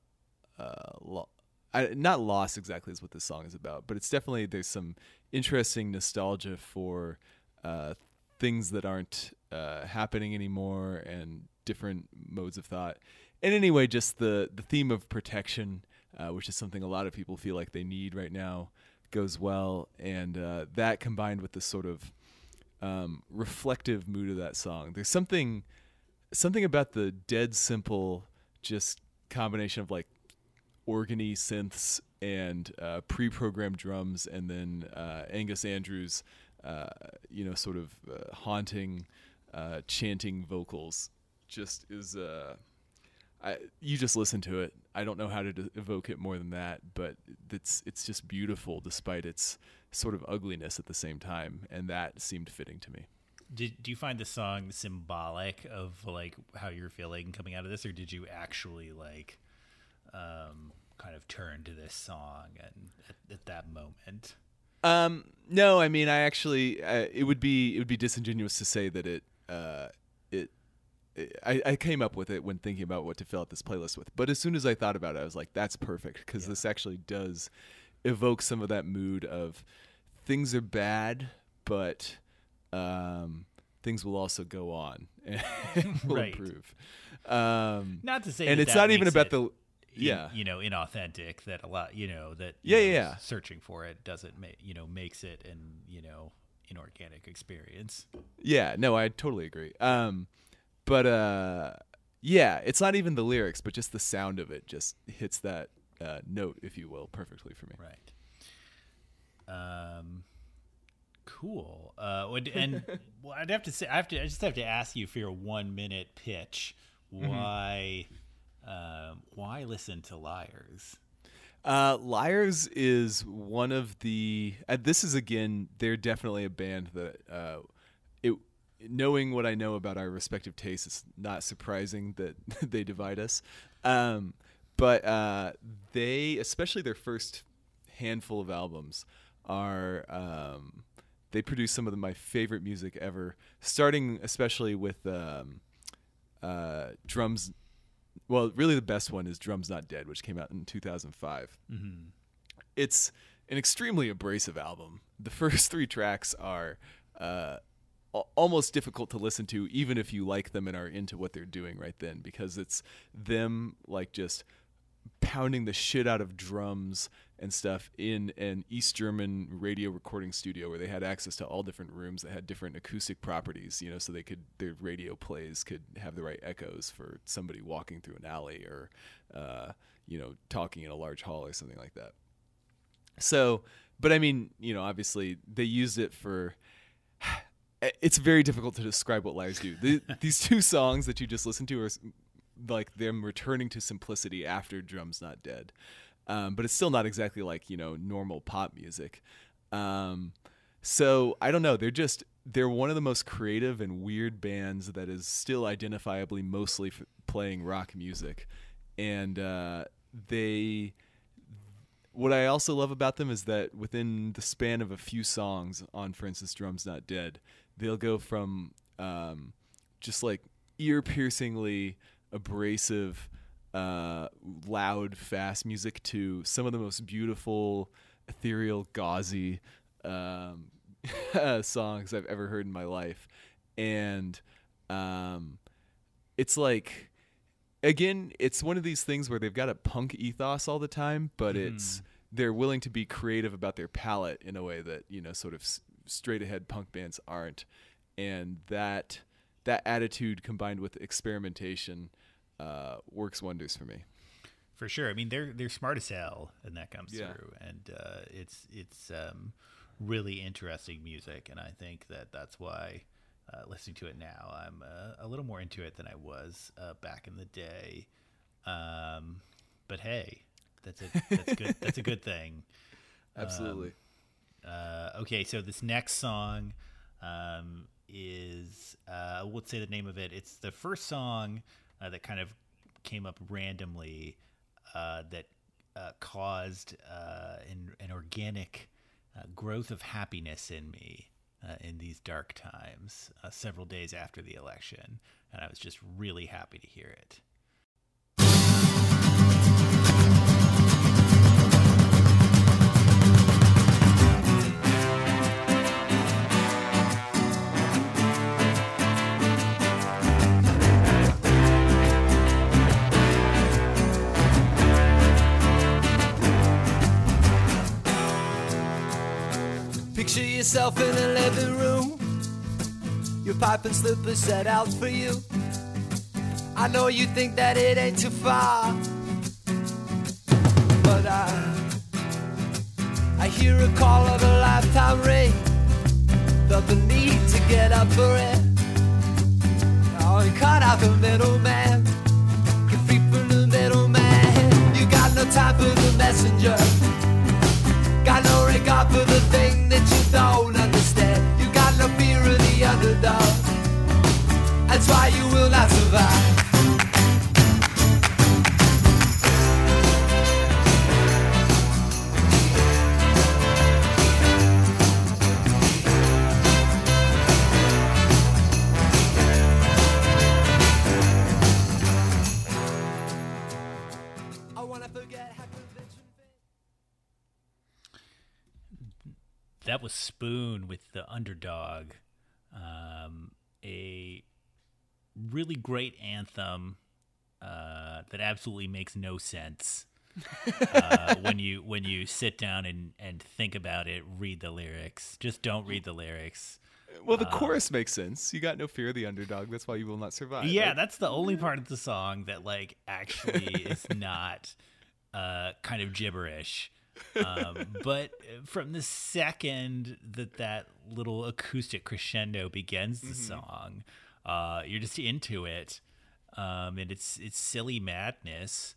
uh, lo- I, not loss exactly is what this song is about, but it's definitely there's some interesting nostalgia for uh, things that aren't uh, happening anymore and different modes of thought. And anyway, just the the theme of protection, uh, which is something a lot of people feel like they need right now, goes well, and uh, that combined with the sort of um, reflective mood of that song. There's something something about the dead simple, just combination of like organy synths and uh, pre-programmed drums, and then uh, Angus Andrew's, uh, you know, sort of uh, haunting, uh, chanting vocals, just is. I, you just listen to it. I don't know how to d- evoke it more than that, but it's it's just beautiful despite its sort of ugliness at the same time, and that seemed fitting to me. Did do you find the song symbolic of like how you're feeling coming out of this, or did you actually like um, kind of turn to this song and at, at that moment? Um, no, I mean, I actually, uh, it would be it would be disingenuous to say that it, uh, it, it I, I came up with it when thinking about what to fill out this playlist with. But as soon as I thought about it, I was like, that's perfect because this actually does evoke some of that mood of things are bad, but um, things will also go on and will Right. improve. Um, Not to say, and that it's that not even about it the in- yeah you know inauthentic that a lot you know that you Yeah, know, yeah, searching for it doesn't make you know makes it an you know inorganic experience Yeah, no, I totally agree. Um, but uh, yeah, it's not even the lyrics, but just the sound of it just hits that uh, note, if you will, perfectly for me. right um cool uh and well, i'd have to say i have to i just have to ask you for your one minute pitch Mm-hmm. Um why listen to liars Uh, Liars is one of the. Uh, this is again, they're definitely a band that. Uh, it knowing what I know about our respective tastes, it's not surprising that they divide us. Um, but uh, they, especially their first handful of albums, are. Um, they produce some of the, my favorite music ever. Starting especially with um, uh, drums well, really the best one is Drums Not Dead, which came out in 2005. It's an extremely abrasive album. The first three tracks are uh, al- almost difficult to listen to, even if you like them and are into what they're doing right then, because it's them like just pounding the shit out of drums and stuff in an East German radio recording studio where they had access to all different rooms that had different acoustic properties, you know, so they could their radio plays could have the right echoes for somebody walking through an alley or uh, you know, talking in a large hall or something like that. So, but I mean, you know, obviously they used it for it's very difficult to describe what liars do. The, these two songs that you just listened to are like them returning to simplicity after drums not dead um, but it's still not exactly like you know normal pop music. Um, so i don't know. They're just they're one of the most creative and weird bands that is still identifiably mostly f- playing rock music. And uh, they what I also love about them is that within the span of a few songs on, for instance, Drums Not Dead, they'll go from um, just like ear piercingly abrasive, uh, loud, fast music to some of the most beautiful, ethereal, gauzy um, songs I've ever heard in my life. And um, it's like again, it's one of these things where they've got a punk ethos all the time, but it's they're willing to be creative about their palette in a way that you know, sort of s- straight ahead punk bands aren't, and that that attitude combined with experimentation uh, works wonders for me. For sure. I mean, they're they're smart as hell, and that comes Yeah. through. And uh, it's it's um, really interesting music, and I think that that's why uh, listening to it now, I'm uh, a little more into it than I was uh, back in the day. Um, but hey, that's a that's good. that's a good thing. Absolutely. Uh, okay, so this next song um, is uh, we'll say the name of it. It's the first song uh, that kind of came up randomly uh, that uh, caused uh, an, an organic uh, growth of happiness in me in these dark times. Several days after the election, and I was just really happy to hear it. Picture yourself in a living room. Your pipe and slippers set out for you. I know you think that it ain't too far. but I I hear a call of a lifetime ring. Felt the need to get up for it. Oh, you cut out the middleman. Get free from the middleman. You got no time for the messenger. Got no regard for the thing don't understand. You got no fear of the underdog. That's why you will not survive. Spoon with the underdog. Um, a really great anthem uh, that absolutely makes no sense uh, when you when you sit down and, and think about it. Read the lyrics. Just don't read the lyrics. Well, the chorus makes sense. You got no fear of the underdog. That's why you will not survive. Yeah, Like, that's the only part of the song that like actually is not uh, kind of gibberish. Um, but from the second that that little acoustic crescendo begins the song, uh, you're just into it, um, and it's it's silly madness,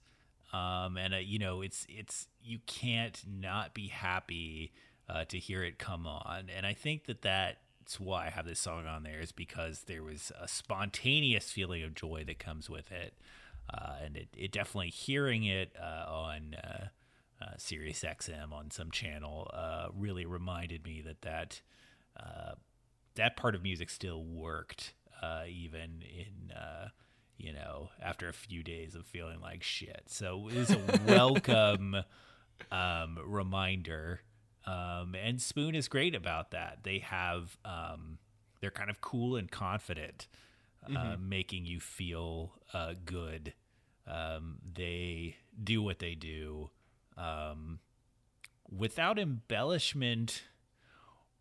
um, and uh, you know it's it's you can't not be happy uh, to hear it come on, and I think that that's why I have this song on there is because there was a spontaneous feeling of joy that comes with it, uh, and it, it definitely hearing it uh, on. Uh, uh, Sirius XM on some channel uh, really reminded me that that uh, that part of music still worked uh, even in uh, you know after a few days of feeling like shit. So it was a welcome um, reminder. Um, and Spoon is great about that. They have um, they're kind of cool and confident, uh, making you feel uh, good. Um, they do what they do um, without embellishment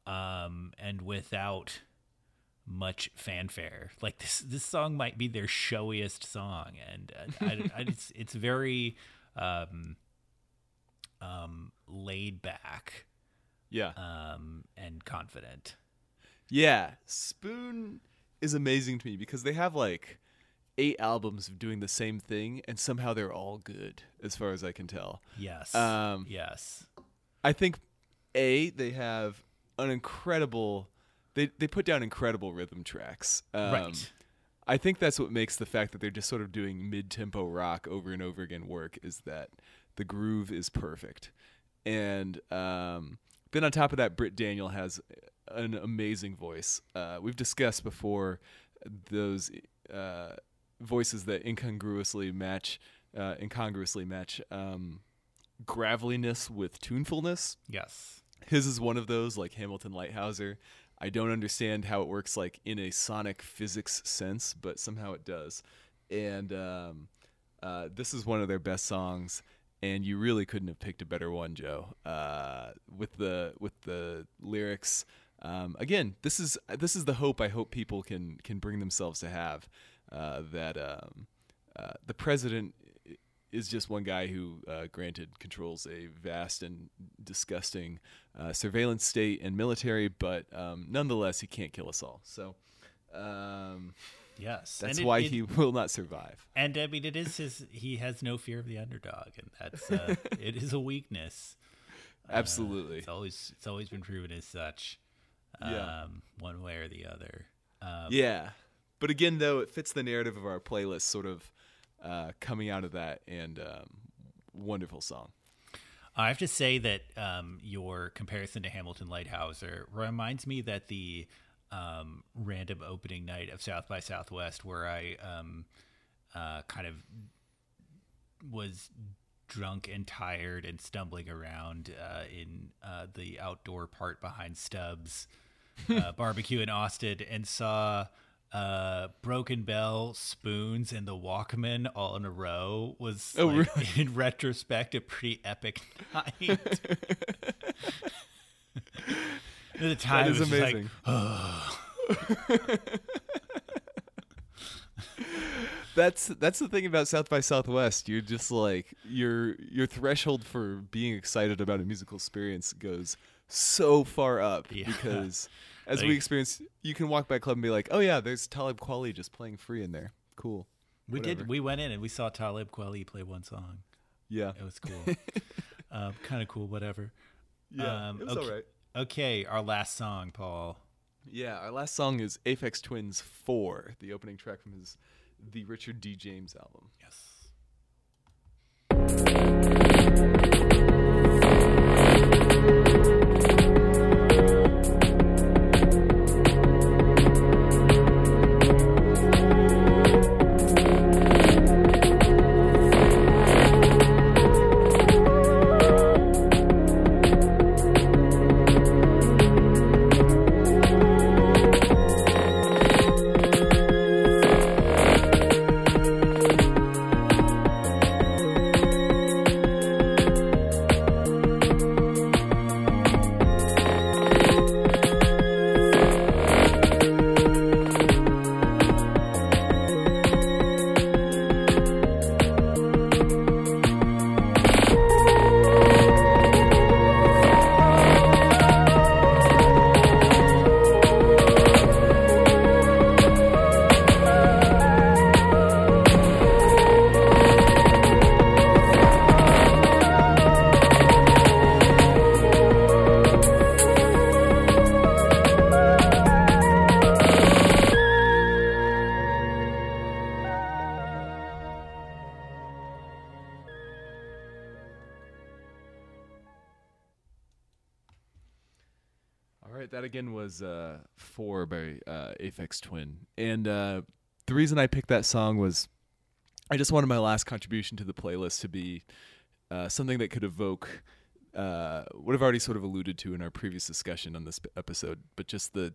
um, and without much fanfare. Like this, this song might be their showiest song, and uh, I, I, it's it's very um, um, laid back yeah. um, and confident. Yeah, Spoon is amazing to me because they have like eight albums of doing the same thing, and somehow they're all good, as far as I can tell. Yes. Um, yes. I think a they have an incredible. They they put down incredible rhythm tracks. Um, Right. I think that's what makes the fact that they're just sort of doing mid-tempo rock over and over again work is that the groove is perfect, and um, then on top of that, Britt Daniel has an amazing voice. Uh, we've discussed before those uh, voices that incongruously match, uh, incongruously match um, graveliness with tunefulness. Yes. His is one of those, like Hamilton Leithauser. I don't understand how it works, like in a sonic physics sense, but somehow it does. And um, uh, this is one of their best songs, and you really couldn't have picked a better one, Joe. Uh, with the with the lyrics, um, again, this is this is the hope I hope people can can bring themselves to have. Uh, that um, uh, the president is just one guy who, uh, granted, controls a vast and disgusting uh, surveillance state and military, but um, nonetheless, he can't kill us all. So um, Yes. that's it- why it- he will not survive. And I mean, it is his. He has no fear of the underdog, and that's uh, it is a weakness. Absolutely. It's always it's always been proven as such. Um, Yeah. One way or the other. Um, yeah. But again, though, it fits the narrative of our playlist, sort of uh, coming out of that, and um, wonderful song. I have to say that um, your comparison to Hamilton Leithauser reminds me that the um, random opening night of South by Southwest, where I um, uh, kind of was drunk and tired and stumbling around uh, in uh, the outdoor part behind Stubb's uh, barbecue in Austin and saw uh, Broken Bell, Spoons, and the Walkmen all in a row was, Oh, like, really? in retrospect, a pretty epic night. At the time, That it is was just like, amazing. That's that's the thing about South by Southwest. You're just like your your threshold for being excited about a musical experience goes so far up Yeah. because as we Like- experience, you can walk by a club and be like, "Oh yeah, there's Talib Kweli just playing free in there. Cool." We Whatever. did. We went in and we saw Talib Kweli play one song. Yeah, It was cool. um, kind of cool. Whatever. yeah, Um, it was okay. all right. Okay, our last song, Paul. Yeah, our last song is Aphex Twin's 4, the opening track from his the Richard D. James album. Yes. Again was uh, four by uh, Aphex Twin, and uh, the reason I picked that song was I just wanted my last contribution to the playlist to be uh, something that could evoke uh, what I've already sort of alluded to in our previous discussion on this episode, but just the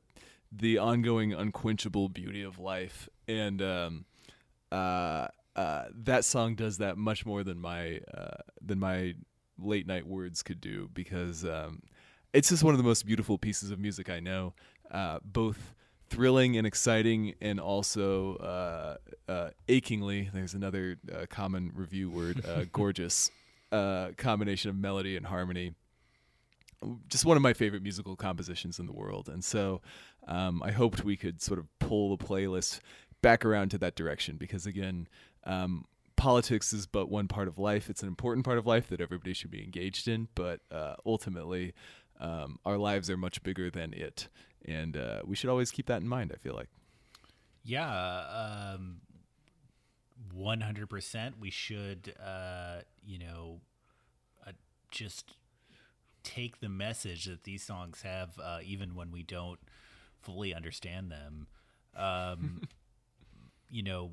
the ongoing unquenchable beauty of life, and um, uh, uh, that song does that much more than my uh, than my late night words could do because um, it's just one of the most beautiful pieces of music I know, uh, both thrilling and exciting, and also uh, uh, achingly. There's another uh, common review word, uh, gorgeous. Uh, combination of melody and harmony just one of my favorite musical compositions in the world. And so um, I hoped we could sort of pull the playlist back around to that direction because, again, um, politics is but one part of life. It's an important part of life that everybody should be engaged in, but uh, ultimately, um, our lives are much bigger than it. And uh, we should always keep that in mind, I feel like. Yeah, um, one hundred percent. We should, uh, you know, uh, just take the message that these songs have, uh, even when we don't fully understand them. Um, you know,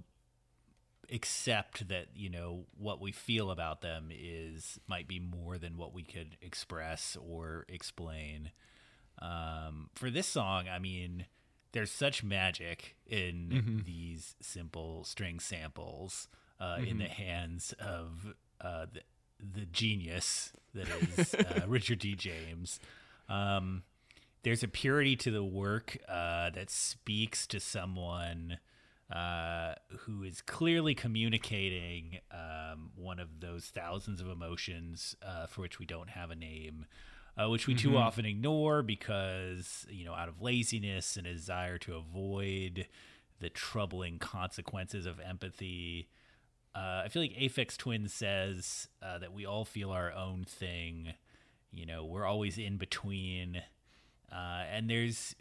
accept that you know what we feel about them is might be more than what we could express or explain. Um, for this song, I mean, there's such magic in these simple string samples uh, in the hands of uh, the, the genius that is uh, Richard D. James. Um, there's a purity to the work uh, that speaks to someone uh, who is clearly communicating um, one of those thousands of emotions uh, for which we don't have a name, uh, which we too often ignore because, you know, out of laziness and a desire to avoid the troubling consequences of empathy. Uh, I feel like Aphex Twin says uh, that we all feel our own thing. You know, we're always in between. Uh, and there's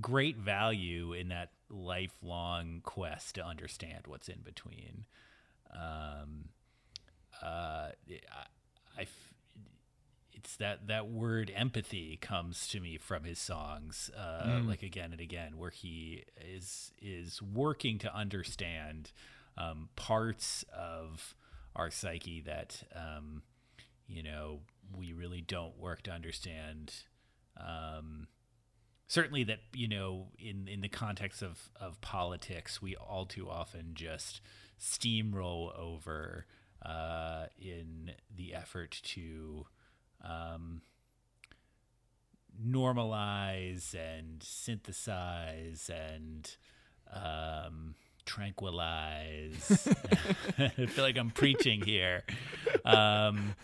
great value in that lifelong quest to understand what's in between. Um, uh, I, I it's that that word empathy comes to me from his songs, uh, like again and again, where he is is working to understand um, parts of our psyche that um, you know we really don't work to understand. Um, certainly that you know in in the context of of politics we all too often just steamroll over uh, in the effort to um, normalize and synthesize and um, tranquilize. I feel like I'm preaching here. Um,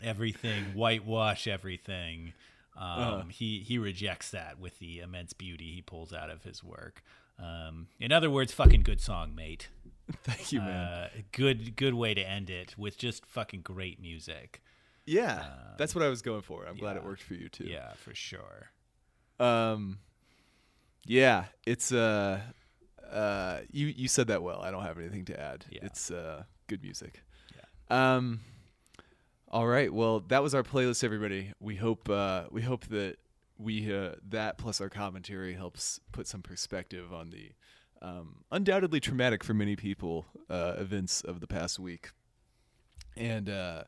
everything, whitewash everything. Um, He he rejects that with the immense beauty he pulls out of his work. Um, in other words, fucking good song, mate. Thank you, man. Uh, good good way to end it with just fucking great music. yeah, that's what I was going for. I'm glad it worked for you too. Yeah, for sure. Um, yeah, it's uh, uh, you you said that well. I don't have anything to add. Yeah. It's uh, good music. Yeah. Um, all right. Well, that was our playlist, everybody. We hope uh, we hope that we uh, that plus our commentary helps put some perspective on the um, undoubtedly traumatic for many people uh, events of the past week. And uh,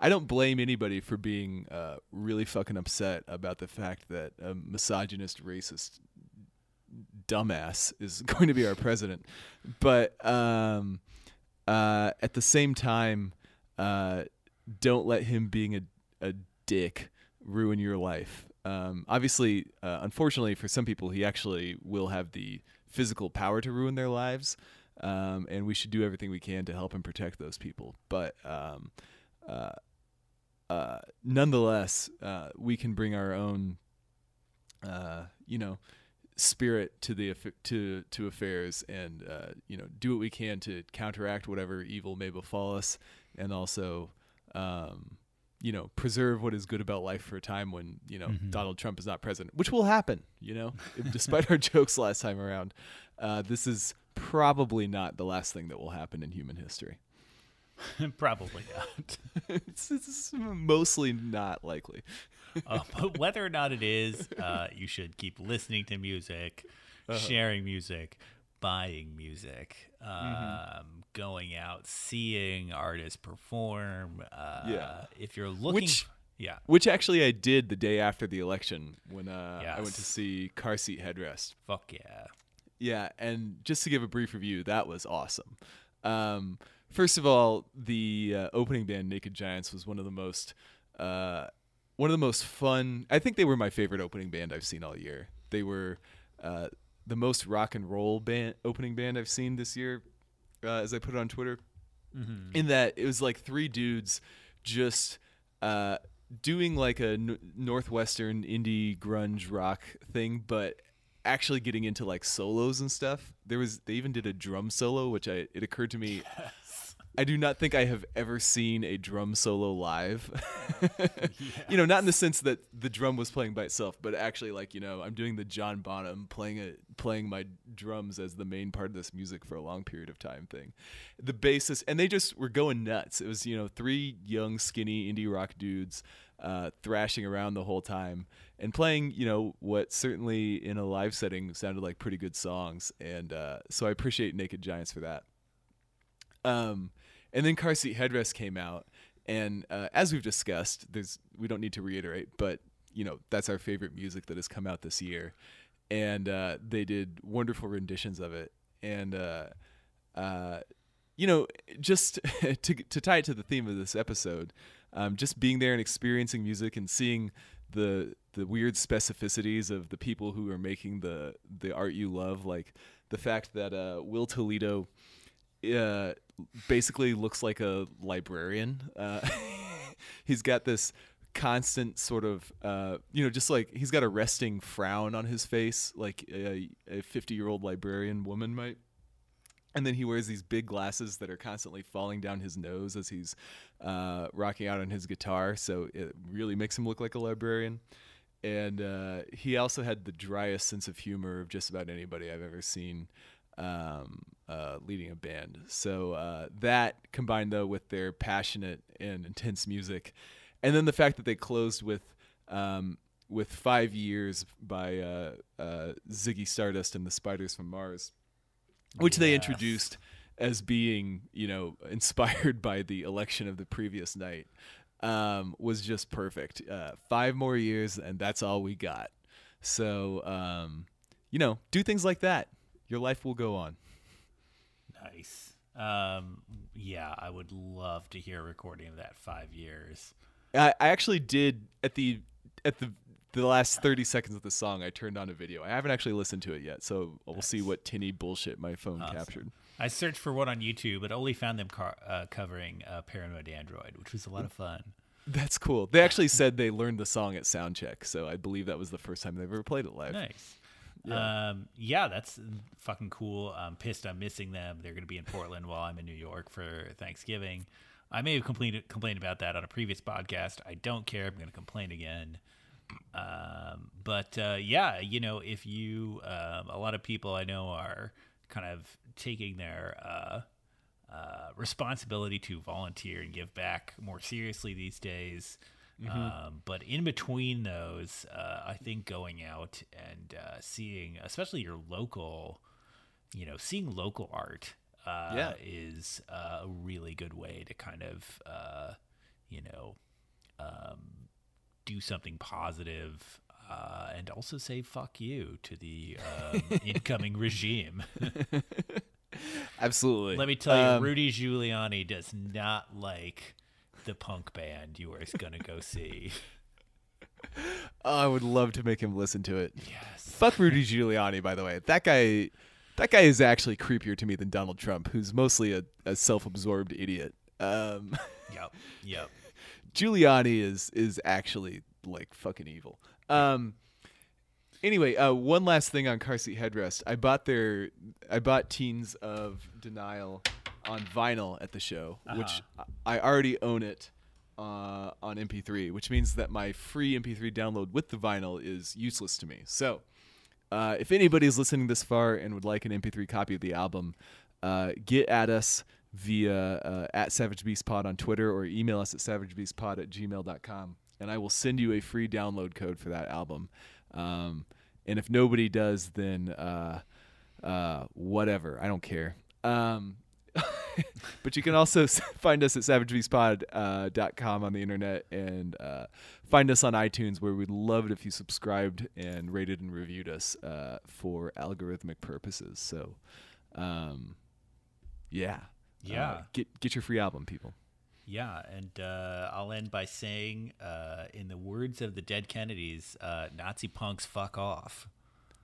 I don't blame anybody for being uh, really fucking upset about the fact that a misogynist, racist dumbass is going to be our president. But um, uh, at the same time, uh, don't let him being a, a dick ruin your life. Um, obviously, uh, unfortunately for some people, he actually will have the physical power to ruin their lives. Um, and we should do everything we can to help and protect those people. But um, uh, uh, nonetheless, uh, we can bring our own, uh, you know, spirit to the to to affairs, and uh, you know, do what we can to counteract whatever evil may befall us, and also, um, you know, preserve what is good about life for a time when you know Donald Trump is not president, which will happen. You know, despite our jokes last time around, uh, this is probably not the last thing that will happen in human history. Probably not. it's, it's mostly not likely. uh, but whether or not it is, uh, you should keep listening to music, Uh-huh. sharing music, buying music, um, Mm-hmm. going out, seeing artists perform. Uh, Yeah. If you're looking, Which- yeah, Which actually I did the day after the election when uh, I went to see Car Seat Headrest. fuck yeah. Yeah, and just to give a brief review, that was awesome. Um, first of all, the uh, opening band Naked Giants was one of the most uh, one of the most fun. I think they were my favorite opening band I've seen all year. They were uh, the most rock and roll band opening band I've seen this year, uh, as I put it on Twitter. In that it was like three dudes just uh, doing like a n- northwestern indie grunge rock thing, but actually getting into like solos and stuff. There was they even did a drum solo, which I it occurred to me. I do not think I have ever seen a drum solo live. You know, not in the sense that the drum was playing by itself, but actually like, you know, I'm doing the John Bonham playing a playing my drums as the main part of this music for a long period of time thing. The bassist and they just were going nuts. It was, you know, three young skinny indie rock dudes uh, thrashing around the whole time and playing, you know, what certainly in a live setting sounded like pretty good songs. And uh, so I appreciate Naked Giants for that. Um, and then car seat headrest came out, and uh, as we've discussed, there's we don't need to reiterate, but you know that's our favorite music that has come out this year, and uh, they did wonderful renditions of it, and uh, uh, you know just to to tie it to the theme of this episode, um, just being there and experiencing music and seeing the the weird specificities of the people who are making the the art you love, like the fact that uh, Will Toledo uh, basically looks like a librarian. Uh, he's got this constant sort of, uh, you know, just like he's got a resting frown on his face, like a 50 year old librarian woman might. And then he wears these big glasses that are constantly falling down his nose as he's uh, rocking out on his guitar. So it really makes him look like a librarian. And uh, he also had the driest sense of humor of just about anybody I've ever seen um, uh, leading a band. So uh, that combined though with their passionate and intense music, and then the fact that they closed with um, with five years by uh, uh, Ziggy Stardust and the Spiders from Mars, which they introduced as being you know inspired by the election of the previous night. Um, was just perfect. Uh, five more years, and that's all we got. So, um, you know, do things like that. Your life will go on. Nice. Um, yeah, I would love to hear a recording of that five years. I, I actually did at the at the the last 30 seconds of the song, I turned on a video. I haven't actually listened to it yet, so we'll see what tinny bullshit my phone captured. I searched for one on YouTube, but only found them car- uh, covering uh, Paranoid Android, which was a lot of fun. That's cool. They actually said they learned the song at soundcheck, so I believe that was the first time they've ever played it live. Nice. Yeah. Um, yeah, that's fucking cool. I'm pissed I'm missing them. They're going to be in Portland while I'm in New York for Thanksgiving. I may have complained complained about that on a previous podcast. I don't care. I'm going to complain again. Um, but uh, yeah, you know, if you, um, a lot of people I know are kind of taking their uh, uh, responsibility to volunteer and give back more seriously these days. Um, but in between those, uh, I think going out and uh, seeing, especially your local, you know, seeing local art uh, Yeah. is uh, a really good way to kind of, uh, you know, um, do something positive. Uh, and also say fuck you to the um, incoming regime. Absolutely. Let me tell you, Um, Rudy Giuliani does not like the punk band you are going to go see. oh, I would love to make him listen to it. Yes. Fuck Rudy Giuliani, by the way. That guy, that guy is actually creepier to me than Donald Trump, who's mostly a, a self-absorbed idiot. Um, Yep. Yep. Giuliani is is actually like fucking evil. Um, anyway, uh, one last thing on car seat headrest. I bought their I bought Teens of Denial on vinyl at the show, which I already own it uh, on MP3, which means that my free MP3 download with the vinyl is useless to me. So, uh, if anybody's listening this far and would like an MP3 copy of the album, uh, get at us via uh, at Savage Beast Pod on Twitter or email us at savagebeastpod at gmail.com and I will send you a free download code for that album. Um, and if nobody does, then uh, uh, whatever. I don't care. Um, but you can also find us at savagebeastpod.com uh, dot com on the internet and uh, find us on iTunes, where we'd love it if you subscribed and rated and reviewed us uh, for algorithmic purposes. So, um, yeah, Yeah. Uh, get get your free album, people. Yeah, and uh, I'll end by saying, uh, in the words of the dead Kennedys, uh, Nazi punks fuck off.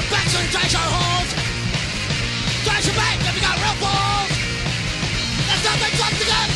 your backs and trash our holes. Trash your back if you got real balls. There's nothing left to go.